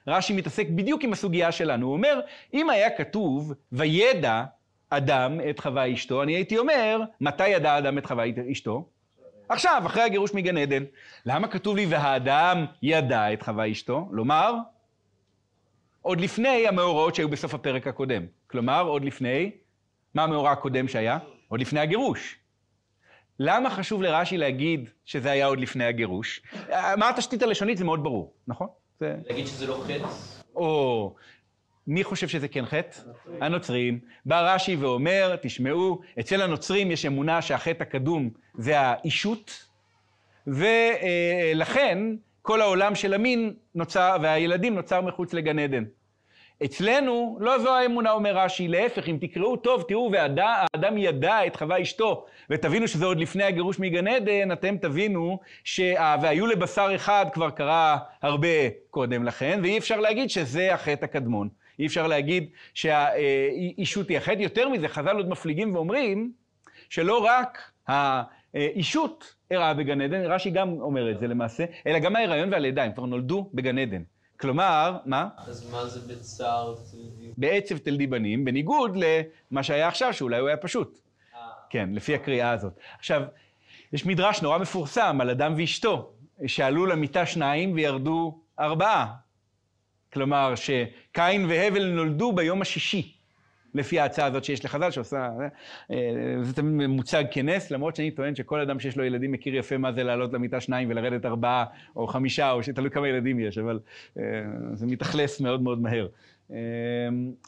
רש"י מתעסק בדיוק עם הסוגיה שלנו. הוא אומר, אם היה כתוב, וידע אדם את חווה אשתו, אני הייתי אומר, מתי ידע אדם את חווה אשתו? עכשיו, אחרי הגירוש מגן עדן. למה כתוב לי, והאדם ידע את חווה אשתו? לומר, עוד לפני המאורעות שהיו בסוף הפרק הקודם. כלומר, עוד לפני, מה המאורע הקודם שהיה? עוד לפני הגירוש. למה חשוב לרש"י להגיד שזה היה עוד לפני הגירוש? מה התשתית הלשונית? זה מאוד ברור, נכון? זה... להגיד שזה לא חטא? או... מי חושב שזה כן חטא? הנוצרים. בא רש"י ואומר, תשמעו, אצל הנוצרים יש אמונה שהחטא הקדום זה האישות, ולכן כל העולם של המין נוצר, והילדים נוצר מחוץ לגן עדן. אצלנו, לא זו האמונה, אומר רש"י, להפך, אם תקראו טוב, תראו, והאדם ידע את חווה אשתו, ותבינו שזה עוד לפני הגירוש מגן עדן, אתם תבינו שה... והיו לבשר אחד כבר קרה הרבה קודם לכן, ואי אפשר להגיד שזה החטא הקדמון. אי אפשר להגיד שהאישות היא החטא. יותר מזה, חז"ל עוד מפליגים ואומרים שלא רק האישות אירעה בגן עדן, רש"י גם אומר את זה למעשה, אלא גם ההיריון והלידה, הם כבר נולדו בגן עדן. כלומר, מה? אז מה זה בצער תלדי? בעצב תלדי בנים, בניגוד למה שהיה עכשיו, שאולי הוא היה פשוט. אה. כן, לפי הקריאה הזאת. עכשיו, יש מדרש נורא מפורסם על אדם ואשתו, שעלו למיטה שניים וירדו ארבעה. כלומר, שקין והבל נולדו ביום השישי. לפי ההצעה הזאת שיש לחז"ל, שעושה... אה, זה תמיד מוצג כנס, למרות שאני טוען שכל אדם שיש לו ילדים מכיר יפה מה זה לעלות למיטה שניים ולרדת ארבעה או חמישה, או שתלוי כמה ילדים יש, אבל אה, זה מתאכלס מאוד מאוד מהר. אה,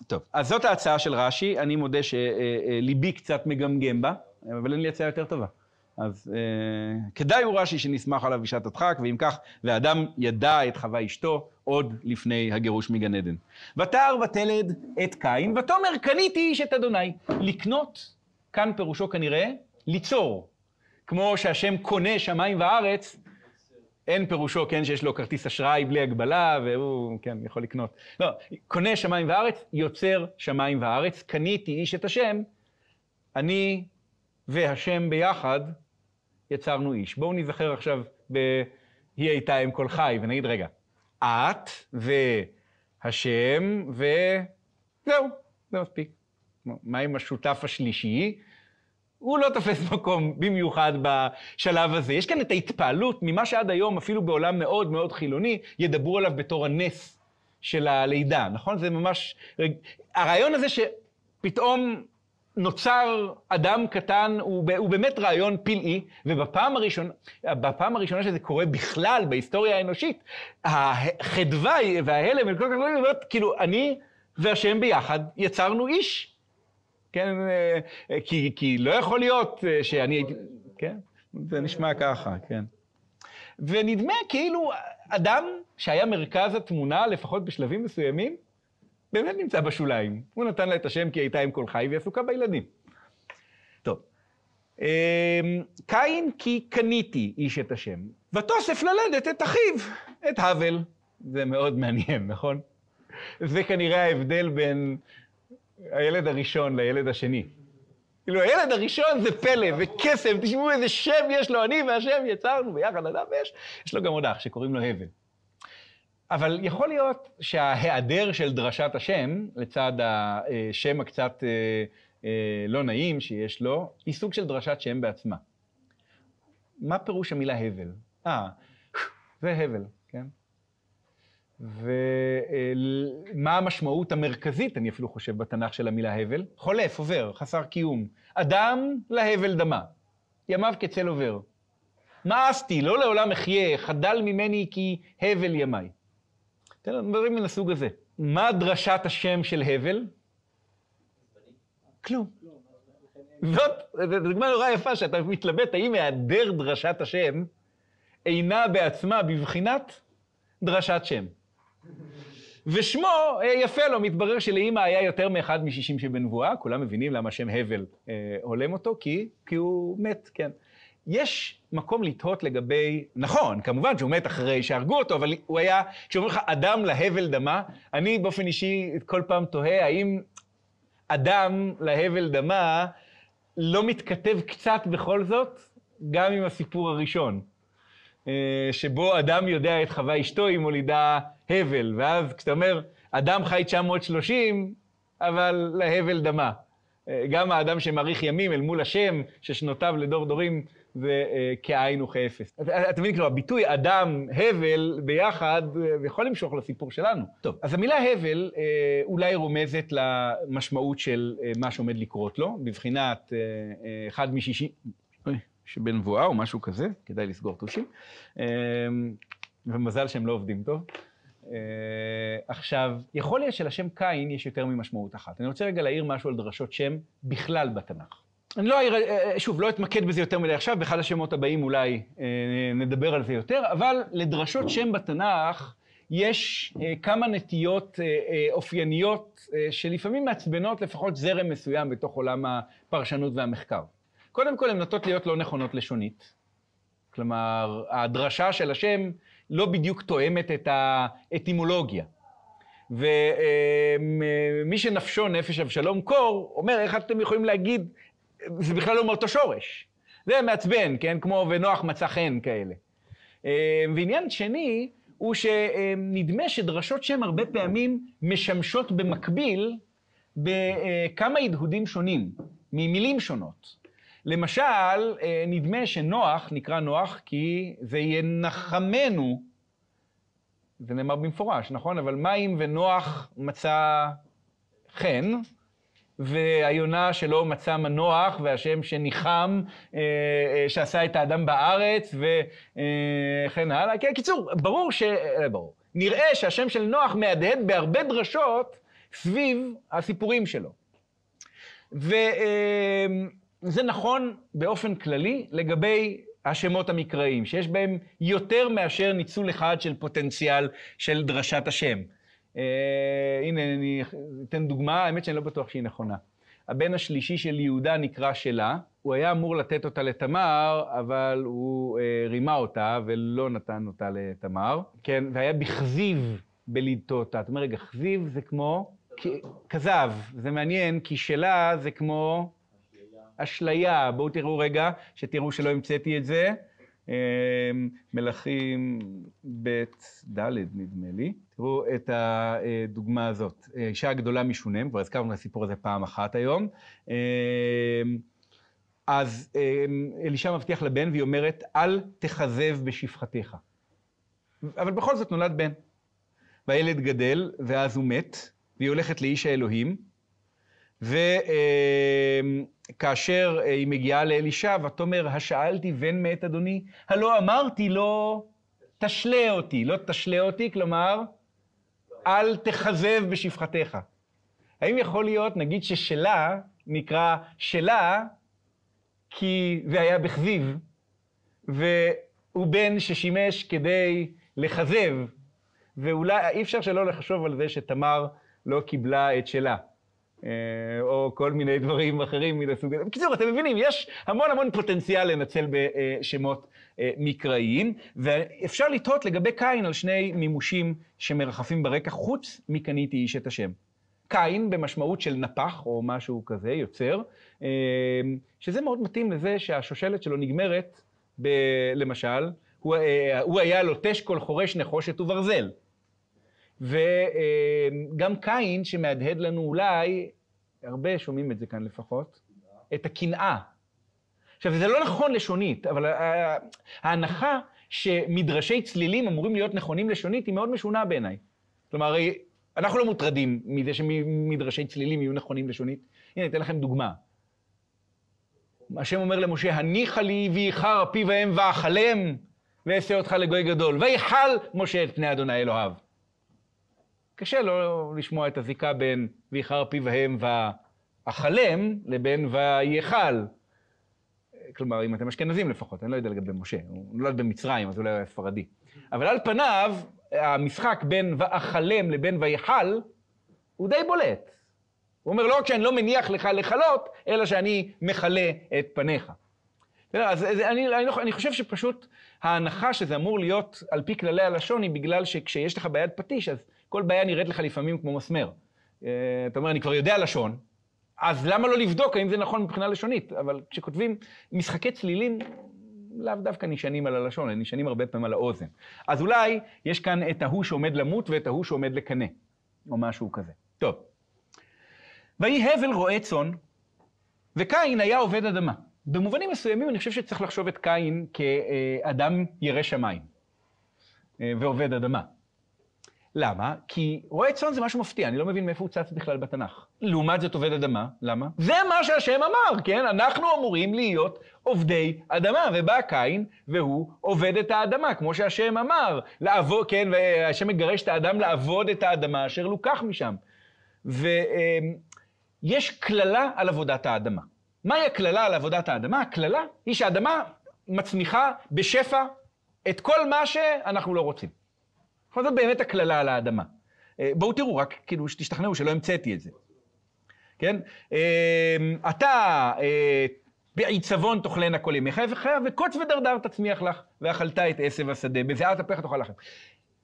טוב, אז זאת ההצעה של רש"י, אני מודה שליבי קצת מגמגם בה, אבל אין לי הצעה יותר טובה. אז אה, כדאי הוא רש"י שנסמך עליו בשעת הדחק, ואם כך, ואדם ידע את חווה אשתו עוד לפני הגירוש מגן עדן. ותער ותלד את קין, ותאמר קניתי איש את אדוני. לקנות, כאן פירושו כנראה, ליצור. כמו שהשם קונה שמיים וארץ, אין פירושו, כן, שיש לו כרטיס אשראי בלי הגבלה, והוא, כן, יכול לקנות. לא, קונה שמיים וארץ, יוצר שמיים וארץ, קניתי איש את השם, אני והשם ביחד יצרנו איש. בואו נזכר עכשיו ב"היא הייתה אם כל חי", ונגיד, רגע, את והשם, וזהו, זה מספיק. מה עם השותף השלישי? הוא לא תופס מקום במיוחד בשלב הזה. יש כאן את ההתפעלות ממה שעד היום, אפילו בעולם מאוד מאוד חילוני, ידברו עליו בתור הנס של הלידה, נכון? זה ממש... הרעיון הזה שפתאום נוצר אדם קטן, הוא, הוא באמת רעיון פלאי, ובפעם הראשונה, בפעם הראשונה שזה קורה בכלל בהיסטוריה האנושית, החדווה וההלם, כאילו, אני והשם ביחד יצרנו איש. כן, אה, כי, כי לא יכול להיות אה, שאני הייתי, כן, זה נשמע ככה, כן. ונדמה כאילו אדם שהיה מרכז התמונה, לפחות בשלבים מסוימים, באמת נמצא בשוליים. הוא נתן לה את השם כי הייתה עם כל חי והיא עסוקה בילדים. טוב. אמ, קין כי קניתי איש את השם, ותוסף ללדת את אחיו, את האבל. זה מאוד מעניין, נכון? זה כנראה ההבדל בין הילד הראשון לילד השני. כאילו, הילד הראשון זה פלא וקסם, תשמעו איזה שם יש לו, אני והשם יצרנו ביחד אדם, ויש לו גם עוד אח שקוראים לו הבל. אבל יכול להיות שההיעדר של דרשת השם, לצד השם הקצת אה, אה, לא נעים שיש לו, היא סוג של דרשת שם בעצמה. מה פירוש המילה הבל? אה, זה הבל, כן? ומה המשמעות המרכזית, אני אפילו חושב, בתנ"ך של המילה הבל? חולף, עובר, חסר קיום. אדם להבל דמה, ימיו כצל עובר. מאסתי, לא לעולם אחיה, חדל ממני כי הבל ימיי. לנו דברים מן הסוג הזה. מה דרשת השם של הבל? כלום. זאת דוגמה נורא יפה, שאתה מתלבט האם היעדר דרשת השם אינה בעצמה בבחינת דרשת שם. ושמו אה, יפה לו, מתברר שלאימא היה יותר מאחד משישים שבנבואה, כולם מבינים למה שם הבל אה, הולם אותו, כי, כי הוא מת, כן. יש מקום לתהות לגבי, נכון, כמובן שהוא מת אחרי שהרגו אותו, אבל הוא היה, כשאומרים לך אדם להבל דמה, אני באופן אישי כל פעם תוהה האם אדם להבל דמה לא מתכתב קצת בכל זאת, גם עם הסיפור הראשון. אה, שבו אדם יודע את חווה אשתו, היא מולידה הבל, ואז כשאתה אומר, אדם חי 930, אבל להבל דמה. אה, גם האדם שמאריך ימים אל מול השם, ששנותיו לדור דורים, זה אה, כאין וכאפס. אתה מבין, כאילו, הביטוי אדם, הבל, ביחד, יכול למשוך לסיפור שלנו. טוב, אז המילה הבל אולי רומזת למשמעות של מה שעומד לקרות לו, בבחינת אחד משישים... שבנבואה או משהו כזה, כדאי לסגור טושים. ומזל שהם לא עובדים טוב. אה, עכשיו, יכול להיות שלשם קין יש יותר ממשמעות אחת. אני רוצה רגע להעיר משהו על דרשות שם בכלל בתנ"ך. אני לא אעיר, אה, שוב, לא אתמקד בזה יותר מדי עכשיו, באחד השמות הבאים אולי אה, נדבר על זה יותר, אבל לדרשות שם בתנ"ך יש כמה נטיות אופייניות שלפעמים מעצבנות לפחות זרם מסוים בתוך עולם הפרשנות והמחקר. קודם כל, הן נוטות להיות לא נכונות לשונית. כלומר, הדרשה של השם לא בדיוק תואמת את האטימולוגיה. ומי שנפשו נפש אבשלום קור, אומר, איך אתם יכולים להגיד, זה בכלל לא מאותו שורש. זה מעצבן, כן? כמו ונוח מצא חן כאלה. ועניין שני, הוא שנדמה שדרשות שם הרבה פעמים משמשות במקביל בכמה הדהודים שונים, ממילים שונות. למשל, אה, נדמה שנוח נקרא נוח כי זה ינחמנו, זה נאמר במפורש, נכון? אבל מה אם ונוח מצא חן, והיונה שלו מצא מנוח, והשם שניחם, אה, אה, שעשה את האדם בארץ, וכן הלאה. כן, קיצור, ברור ש... ברור. נראה שהשם של נוח מהדהד בהרבה דרשות סביב הסיפורים שלו. ו... זה נכון באופן כללי לגבי השמות המקראיים, שיש בהם יותר מאשר ניצול אחד של פוטנציאל של דרשת השם. אה, הנה, אני אתן דוגמה, האמת שאני לא בטוח שהיא נכונה. הבן השלישי של יהודה נקרא שלה, הוא היה אמור לתת אותה לתמר, אבל הוא אה, רימה אותה ולא נתן אותה לתמר. כן, והיה בכזיב בלידתו אותה. אתה אומר, רגע, כזיב זה כמו כזב. זה מעניין, כי שלה זה כמו... אשליה. בואו תראו רגע, שתראו שלא המצאתי את זה. מלכים ב' ד', נדמה לי. תראו את הדוגמה הזאת. אישה הגדולה משונם, כבר הזכרנו את הסיפור הזה פעם אחת היום. אז אלישע מבטיח לבן והיא אומרת, אל תכזב בשפחתך. אבל בכל זאת נולד בן. והילד גדל, ואז הוא מת, והיא הולכת לאיש האלוהים, וכאשר היא מגיעה לאלישע, ותאמר, השאלתי בן מאת אדוני, הלא אמרתי לו, תשלה אותי. לא תשלה אותי, כלומר, אל תכזב בשפחתך. האם יכול להיות, נגיד ששלה נקרא שלה, כי זה היה בכזיב, והוא בן ששימש כדי לכזב, ואולי אי אפשר שלא לחשוב על זה שתמר לא קיבלה את שלה. אה, או כל מיני דברים אחרים מן הסוג הזה. בקיצור, אתם מבינים, יש המון המון פוטנציאל לנצל בשמות אה, מקראיים, ואפשר לתהות לגבי קין על שני מימושים שמרחפים ברקע, חוץ מקניתי איש את השם. קין במשמעות של נפח או משהו כזה, יוצר, אה, שזה מאוד מתאים לזה שהשושלת שלו נגמרת, ב, למשל, הוא, הוא היה לוטש כל חורש נחושת וברזל. וגם קין, שמהדהד לנו אולי, הרבה שומעים את זה כאן לפחות, את הקנאה. עכשיו, זה לא נכון לשונית, אבל ההנחה שמדרשי צלילים אמורים להיות נכונים לשונית היא מאוד משונה בעיניי. כלומר, הרי אנחנו לא מוטרדים מזה שמדרשי צלילים יהיו נכונים לשונית. הנה, אתן לכם דוגמה. השם אומר למשה, הניחה לי ואיחר פיו ההם ואכלם, ואעשה אותך לגוי גדול. ויכל משה את פני אדוני אלוהיו. קשה לא לשמוע את הזיקה בין ואיחר פיו ההם ואכלם לבין ויכל. כלומר, אם אתם אשכנזים לפחות, אני לא יודע לגבי משה, הוא נולד במצרים, אז אולי הוא היה ספרדי. אבל על פניו, המשחק בין ואכלם לבין ויכל, הוא די בולט. הוא אומר, לא רק שאני לא מניח לך לכלות, אלא שאני מכלה את פניך. אז אני, אני, אני חושב שפשוט ההנחה שזה אמור להיות על פי כללי הלשון היא בגלל שכשיש לך ביד פטיש, אז כל בעיה נראית לך לפעמים כמו מסמר. אה, אתה אומר, אני כבר יודע לשון, אז למה לא לבדוק האם זה נכון מבחינה לשונית? אבל כשכותבים משחקי צלילים, לאו דווקא נשענים על הלשון, הם נשענים הרבה פעמים על האוזן. אז אולי יש כאן את ההוא שעומד למות ואת ההוא שעומד לקנא, או משהו כזה. טוב. ויהי הבל רועה צאן, וקין היה עובד אדמה. במובנים מסוימים אני חושב שצריך לחשוב את קין כאדם ירא שמיים אה, ועובד אדמה. למה? כי רועה צאן זה משהו מפתיע, אני לא מבין מאיפה הוא צץ בכלל בתנ"ך. לעומת זאת עובד אדמה, למה? זה מה שהשם אמר, כן? אנחנו אמורים להיות עובדי אדמה, ובא קין, והוא עובד את האדמה, כמו שהשם אמר, לעבוד, כן, והשם מגרש את האדם לעבוד את האדמה אשר לוקח משם. ויש קללה על עבודת האדמה. מהי הקללה על עבודת האדמה? הקללה היא שהאדמה מצמיחה בשפע את כל מה שאנחנו לא רוצים. זאת באמת הקללה על האדמה. אה, בואו תראו, רק כאילו שתשתכנעו שלא המצאתי את זה. כן? אה, אתה אה, בעיצבון תאכלנה כל ימיך וקוץ ודרדר תצמיח לך, ואכלת את עשב השדה, בזיעת אפיך תאכל לכם.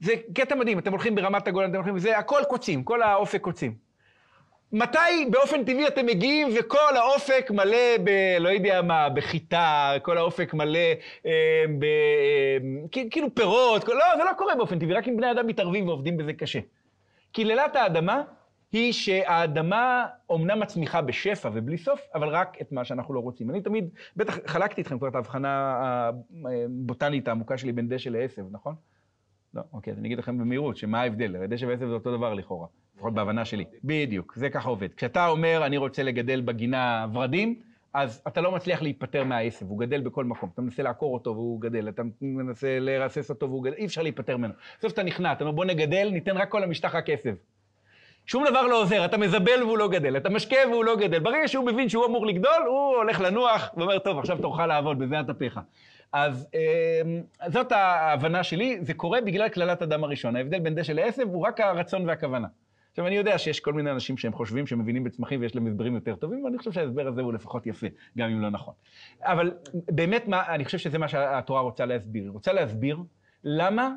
זה קטע מדהים, אתם הולכים ברמת הגולן, אתם הולכים, וזה הכל קוצים, כל האופק קוצים. מתי באופן טבעי אתם מגיעים וכל האופק מלא ב... לא יודע מה, בחיטה, כל האופק מלא אה, ב... אה, כאילו פירות, כל... לא, זה לא קורה באופן טבעי, רק אם בני אדם מתערבים ועובדים בזה קשה. קללת האדמה היא שהאדמה אומנם מצמיחה בשפע ובלי סוף, אבל רק את מה שאנחנו לא רוצים. אני תמיד, בטח חלקתי איתכם כבר את ההבחנה הבוטנית העמוקה שלי בין דשא לעשב, נכון? לא, אוקיי, אז אני אגיד לכם במהירות, שמה ההבדל? דשא ועשב זה אותו דבר לכאורה. לפחות בהבנה שלי. בדיוק, זה ככה עובד. כשאתה אומר, אני רוצה לגדל בגינה ורדים, אז אתה לא מצליח להיפטר מהעשב, הוא גדל בכל מקום. אתה מנסה לעקור אותו והוא גדל, אתה מנסה לרסס אותו והוא גדל, אי אפשר להיפטר ממנו. בסוף אתה נכנע, אתה אומר, בוא נגדל, ניתן רק כל המשטח רק עשב. שום דבר לא עוזר, אתה מזבל והוא לא גדל, אתה משקה והוא לא גדל. ברגע שהוא מבין שהוא אמור לגדול, הוא הולך לנוח ואומר, טוב, עכשיו תורך לעבוד, בזה אתה פך. אז אה, זאת ההבנה שלי, זה קורה בגלל קללת אדם הראשון. ההבדל בין דשא לעשב הוא רק הרצון והכוונה. עכשיו, אני יודע שיש כל מיני אנשים שהם חושבים שהם מבינים בצמחים ויש להם הסברים יותר טובים, ואני חושב שההסבר הזה הוא לפחות יפה, גם אם לא נכון. אבל באמת, מה, אני חושב שזה מה שהתורה רוצה להסביר. היא רוצה להסביר למה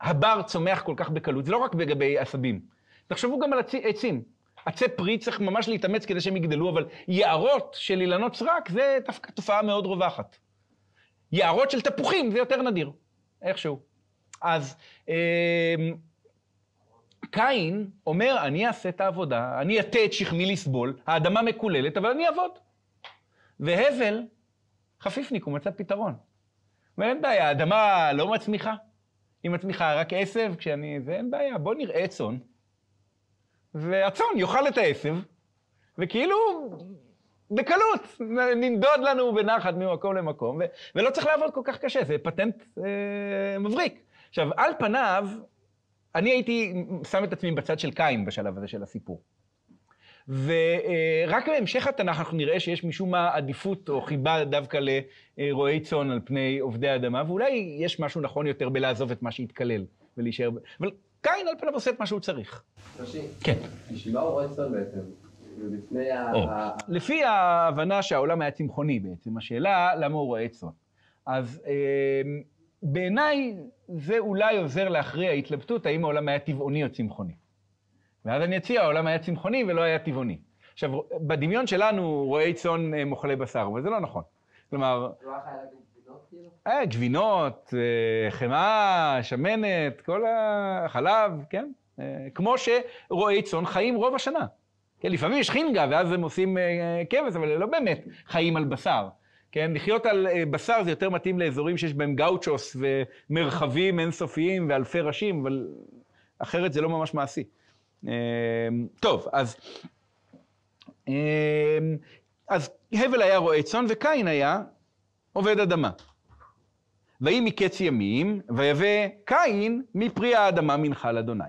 הבר צומח כל כך בקלות. זה לא רק לגבי עשבים. תחשבו גם על עצים. עצי פרי צריך ממש להתאמץ כדי שהם יגדלו, אבל יערות של אילנות סרק זה דווקא תופעה מאוד רווחת. יערות של תפוחים זה יותר נדיר, איכשהו. אז אה, קין אומר, אני אעשה את העבודה, אני אטה את שכמי לסבול, האדמה מקוללת, אבל אני אעבוד. והבל, חפיפניק, הוא מצא פתרון. ואין בעיה, האדמה לא מצמיחה. היא מצמיחה רק עשב כשאני... ואין בעיה, בוא נראה צאן, והצאן יאכל את העשב, וכאילו, בקלות, ננדוד לנו בנחת ממקום למקום, ו- ולא צריך לעבוד כל כך קשה, זה פטנט אה, מבריק. עכשיו, על פניו, אני הייתי שם את עצמי בצד של קין בשלב הזה של הסיפור. ורק בהמשך התנ"ך אנחנו נראה שיש משום מה עדיפות או חיבה דווקא לרועי צאן על פני עובדי אדמה, ואולי יש משהו נכון יותר בלעזוב את מה שהתקלל ולהישאר... אבל קין על פניו עושה את מה שהוא צריך. תרשי, כן. בשביל מה הוא רואה צאן בעצם? לפני. ה- לפי ההבנה שהעולם היה צמחוני בעצם, השאלה למה הוא רואה צאן. אז אה, בעיניי זה אולי עוזר להכריע התלבטות האם העולם היה טבעוני או צמחוני. ואז אני אציע, העולם היה צמחוני ולא היה טבעוני. עכשיו, בדמיון שלנו רועי צאן אה, מוכלי בשר, אבל זה לא נכון. כלומר, לא היה גבינות כאילו? אה, גבינות, אה, חמאה, שמנת, כל החלב, כן? אה, כמו שרועי צאן חיים רוב השנה. כן, לפעמים יש חינגה, ואז הם עושים כבש, אבל לא באמת חיים על בשר. כן, לחיות על אה, בשר זה יותר מתאים לאזורים שיש בהם גאוצ'וס ומרחבים אינסופיים ואלפי ראשים, אבל אחרת זה לא ממש מעשי. אה, טוב, אז... אה, אז הבל היה רועה צאן וקין היה עובד אדמה. ויהי מקץ ימים, ויבא קין מפרי האדמה מנחה לאדוני.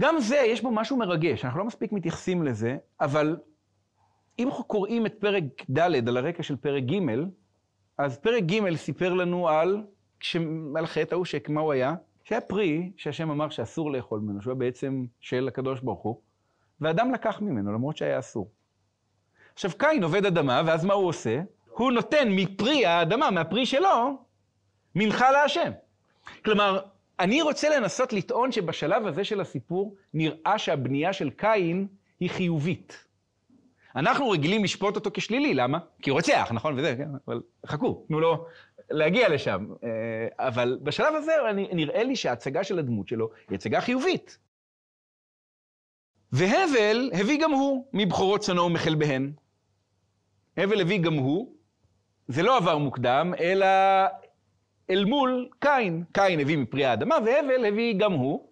גם זה, יש בו משהו מרגש, אנחנו לא מספיק מתייחסים לזה, אבל אם אנחנו קוראים את פרק ד' על הרקע של פרק ג', אז פרק ג' סיפר לנו על, על חטא ההוא, שמה הוא היה? שהיה פרי שהשם אמר שאסור לאכול ממנו, שהוא היה בעצם של הקדוש ברוך הוא, ואדם לקח ממנו, למרות שהיה אסור. עכשיו, קין עובד אדמה, ואז מה הוא עושה? הוא נותן מפרי האדמה, מהפרי שלו, מנחה להשם. כלומר, אני רוצה לנסות לטעון שבשלב הזה של הסיפור, נראה שהבנייה של קין היא חיובית. אנחנו רגילים לשפוט אותו כשלילי, למה? כי הוא רוצח, נכון? וזה, כן, אבל חכו, תנו לו להגיע לשם. אה, אבל בשלב הזה נראה לי שההצגה של הדמות שלו היא הצגה חיובית. והבל הביא גם הוא מבכורות צאנו ומחלביהן. הבל הביא גם הוא, זה לא עבר מוקדם, אלא אל מול קין. קין הביא מפרי האדמה, והבל הביא גם הוא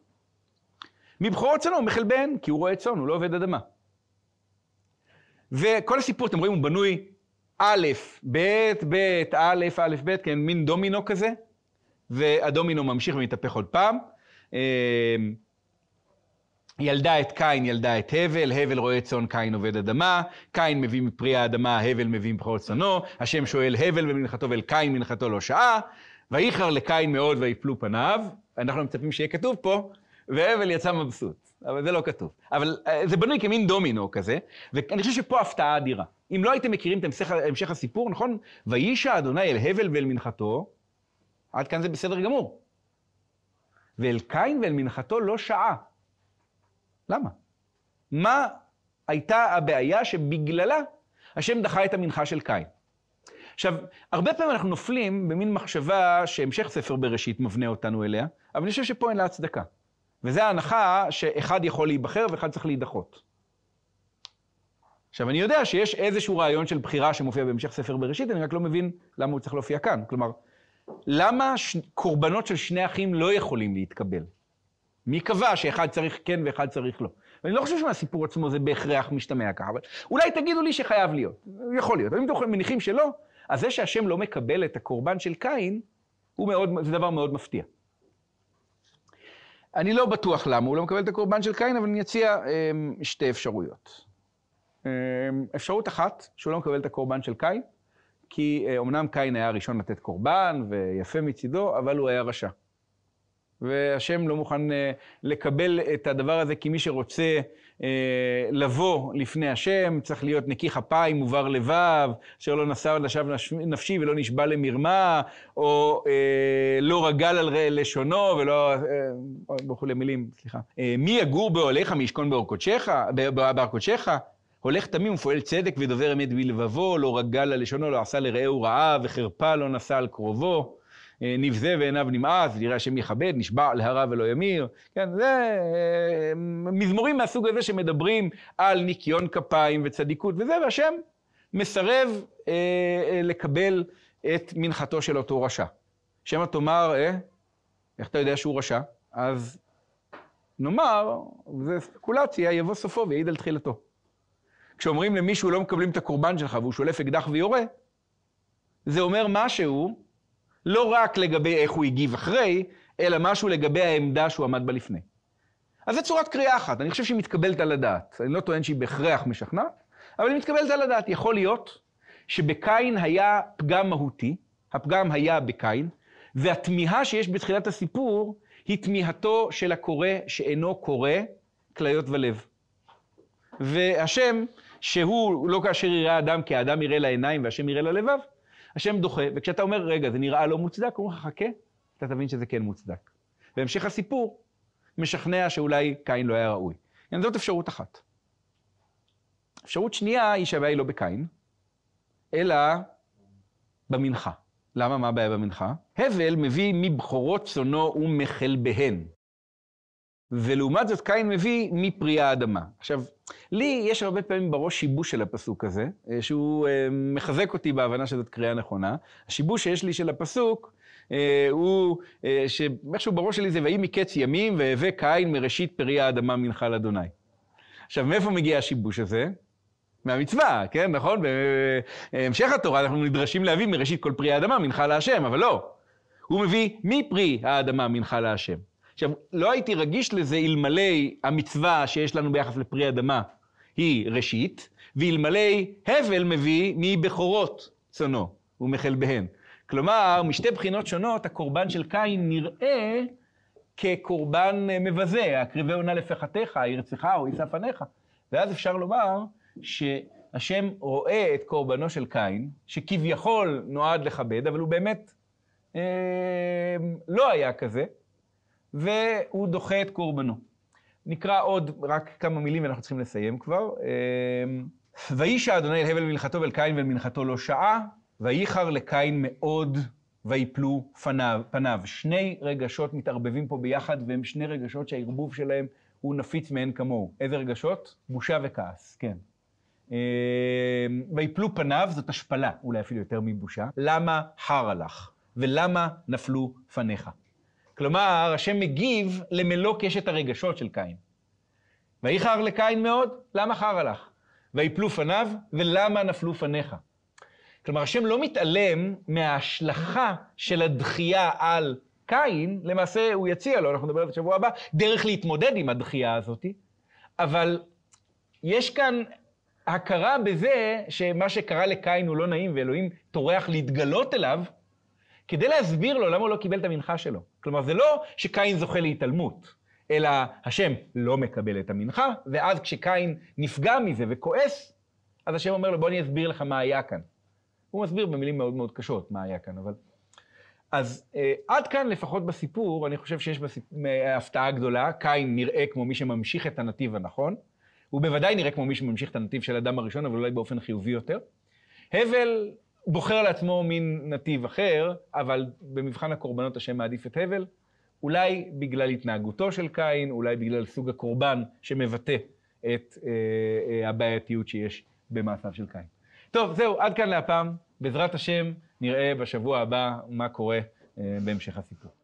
מבכורות צאנו ומחלביהן, כי הוא רואה צאן, הוא לא עובד אדמה. וכל הסיפור, אתם רואים, הוא בנוי א', ב', ב', א', א', ב', כן, מין דומינו כזה, והדומינו ממשיך ומתהפך עוד פעם. ילדה את קין, ילדה את הבל, הבל רואה צאן, קין עובד אדמה, קין מביא מפרי האדמה, הבל מביא מבכורות צאנו, השם שואל הבל ומנחתו ואל קין מנחתו לא שעה, ואיחר לקין מאוד ויפלו פניו, אנחנו מצפים שיהיה כתוב פה, והבל יצא מבסוט, אבל זה לא כתוב. אבל זה בנוי כמין דומינו כזה, ואני חושב שפה הפתעה אדירה. אם לא הייתם מכירים את המשך, המשך הסיפור, נכון? וישע אדוני אל הבל ואל מנחתו, עד כאן זה בסדר גמור. ואל קין ואל מנחתו לא שעה. למה? מה הייתה הבעיה שבגללה השם דחה את המנחה של קין? עכשיו, הרבה פעמים אנחנו נופלים במין מחשבה שהמשך ספר בראשית מבנה אותנו אליה, אבל אני חושב שפה אין לה הצדקה. וזו ההנחה שאחד יכול להיבחר ואחד צריך להידחות. עכשיו, אני יודע שיש איזשהו רעיון של בחירה שמופיע בהמשך ספר בראשית, אני רק לא מבין למה הוא צריך להופיע כאן. כלומר, למה ש... קורבנות של שני אחים לא יכולים להתקבל? מי קבע שאחד צריך כן ואחד צריך לא? ואני לא חושב שמהסיפור עצמו זה בהכרח משתמע ככה, אבל אולי תגידו לי שחייב להיות, יכול להיות. אם אתם מניחים שלא, אז זה שהשם לא מקבל את הקורבן של קין, מאוד, זה דבר מאוד מפתיע. אני לא בטוח למה הוא לא מקבל את הקורבן של קין, אבל אני אציע אה, שתי אפשרויות. אה, אפשרות אחת, שהוא לא מקבל את הקורבן של קין, כי אה, אמנם קין היה הראשון לתת קורבן, ויפה מצידו, אבל הוא היה רשע. והשם לא מוכן אה, לקבל את הדבר הזה, כי מי שרוצה אה, לבוא לפני השם, צריך להיות נקי כפיים, מובר לבב, אשר לא נשא לשווא נפשי ולא נשבע למרמה, או אה, לא רגל על לשונו ולא... וכולי מילים, סליחה. מי יגור באוהליך, מי ישכון בהר קודשך? הולך תמים ופועל צדק ודובר אמת בלבבו, לא רגל ללשונו, לא עשה לרעהו רעה, וחרפה לא נשא על קרובו. אה, נבזה ועיניו נמאס, ויראה השם יכבד, נשבע להרע ולא ימיר. כן, זה אה, מזמורים מהסוג הזה שמדברים על ניקיון כפיים וצדיקות וזה, והשם מסרב אה, אה, לקבל את מנחתו של אותו רשע. שמא תאמר, אה, איך אתה יודע שהוא רשע? אז נאמר, זה ספקולציה, יבוא סופו ויעיד על תחילתו. כשאומרים למישהו לא מקבלים את הקורבן שלך והוא שולף אקדח ויורה, זה אומר משהו לא רק לגבי איך הוא הגיב אחרי, אלא משהו לגבי העמדה שהוא עמד בה לפני. אז זו צורת קריאה אחת, אני חושב שהיא מתקבלת על הדעת. אני לא טוען שהיא בהכרח משכנעת, אבל היא מתקבלת על הדעת. יכול להיות שבקין היה פגם מהותי, הפגם היה בקין, והתמיהה שיש בתחילת הסיפור היא תמיהתו של הקורא שאינו קורא כליות ולב. והשם, שהוא לא כאשר יראה אדם כי האדם יראה לעיניים והשם יראה ללבב, השם דוחה, וכשאתה אומר, רגע, זה נראה לא מוצדק, הוא אומר חכה, אתה תבין שזה כן מוצדק. בהמשך הסיפור, משכנע שאולי קין לא היה ראוי. כן, זאת אפשרות אחת. אפשרות שנייה היא שהבעיה היא לא בקין, אלא במנחה. למה? מה הבעיה במנחה? הבל מביא מבכורות צונו ומחלביהן. ולעומת זאת קין מביא מפרי האדמה. עכשיו, לי יש הרבה פעמים בראש שיבוש של הפסוק הזה, אה, שהוא אה, מחזק אותי בהבנה שזאת קריאה נכונה. השיבוש שיש לי של הפסוק אה, הוא שאיכשהו בראש שלי זה ויהי מקץ ימים והווה קין מראשית פרי האדמה מנחה לאדוני. עכשיו, מאיפה מגיע השיבוש הזה? מהמצווה, כן, נכון? בהמשך התורה אנחנו נדרשים להביא מראשית כל פרי האדמה מנחה להשם, אבל לא. הוא מביא מפרי האדמה מנחה להשם. עכשיו, לא הייתי רגיש לזה אלמלא המצווה שיש לנו ביחס לפרי אדמה היא ראשית, ואלמלא הבל מביא מבכורות צונו ומחלביהן. כלומר, משתי בחינות שונות, הקורבן של קין נראה כקורבן מבזה, הקריבי עונה לפחתיך, ירצך או יישא פניך. ואז אפשר לומר שהשם רואה את קורבנו של קין, שכביכול נועד לכבד, אבל הוא באמת אה, לא היה כזה, והוא דוחה את קורבנו. נקרא עוד רק כמה מילים ואנחנו צריכים לסיים כבר. אמ, וישע אדוני אל הבל מנחתו ואל קין ואל מנחתו לא שעה, וייחר לקין מאוד ויפלו פניו, פניו. שני רגשות מתערבבים פה ביחד, והם שני רגשות שהערבוב שלהם הוא נפיץ מאין כמוהו. איזה רגשות? בושה וכעס, כן. אמ, ויפלו פניו, זאת השפלה, אולי אפילו יותר מבושה. למה חר הלך? ולמה נפלו פניך? כלומר, השם מגיב למלוא קשת הרגשות של קין. ויחר לקין מאוד, למה חר הלך? ויפלו פניו, ולמה נפלו פניך? כלומר, השם לא מתעלם מההשלכה של הדחייה על קין, למעשה הוא יציע לו, אנחנו נדבר על זה בשבוע הבא, דרך להתמודד עם הדחייה הזאת, אבל יש כאן הכרה בזה שמה שקרה לקין הוא לא נעים, ואלוהים טורח להתגלות אליו, כדי להסביר לו למה הוא לא קיבל את המנחה שלו. כלומר, זה לא שקין זוכה להתעלמות, אלא השם לא מקבל את המנחה, ואז כשקין נפגע מזה וכועס, אז השם אומר לו, בוא אני אסביר לך מה היה כאן. הוא מסביר במילים מאוד מאוד קשות מה היה כאן, אבל... אז אה, עד כאן, לפחות בסיפור, אני חושב שיש בסיפ... הפתעה גדולה. קין נראה כמו מי שממשיך את הנתיב הנכון. הוא בוודאי נראה כמו מי שממשיך את הנתיב של אדם הראשון, אבל אולי באופן חיובי יותר. הבל בוחר לעצמו מין נתיב אחר, אבל במבחן הקורבנות השם מעדיף את הבל, אולי בגלל התנהגותו של קין, אולי בגלל סוג הקורבן שמבטא את אה, אה, הבעייתיות שיש במעשיו של קין. טוב, זהו, עד כאן להפעם. בעזרת השם, נראה בשבוע הבא מה קורה אה, בהמשך הסיפור.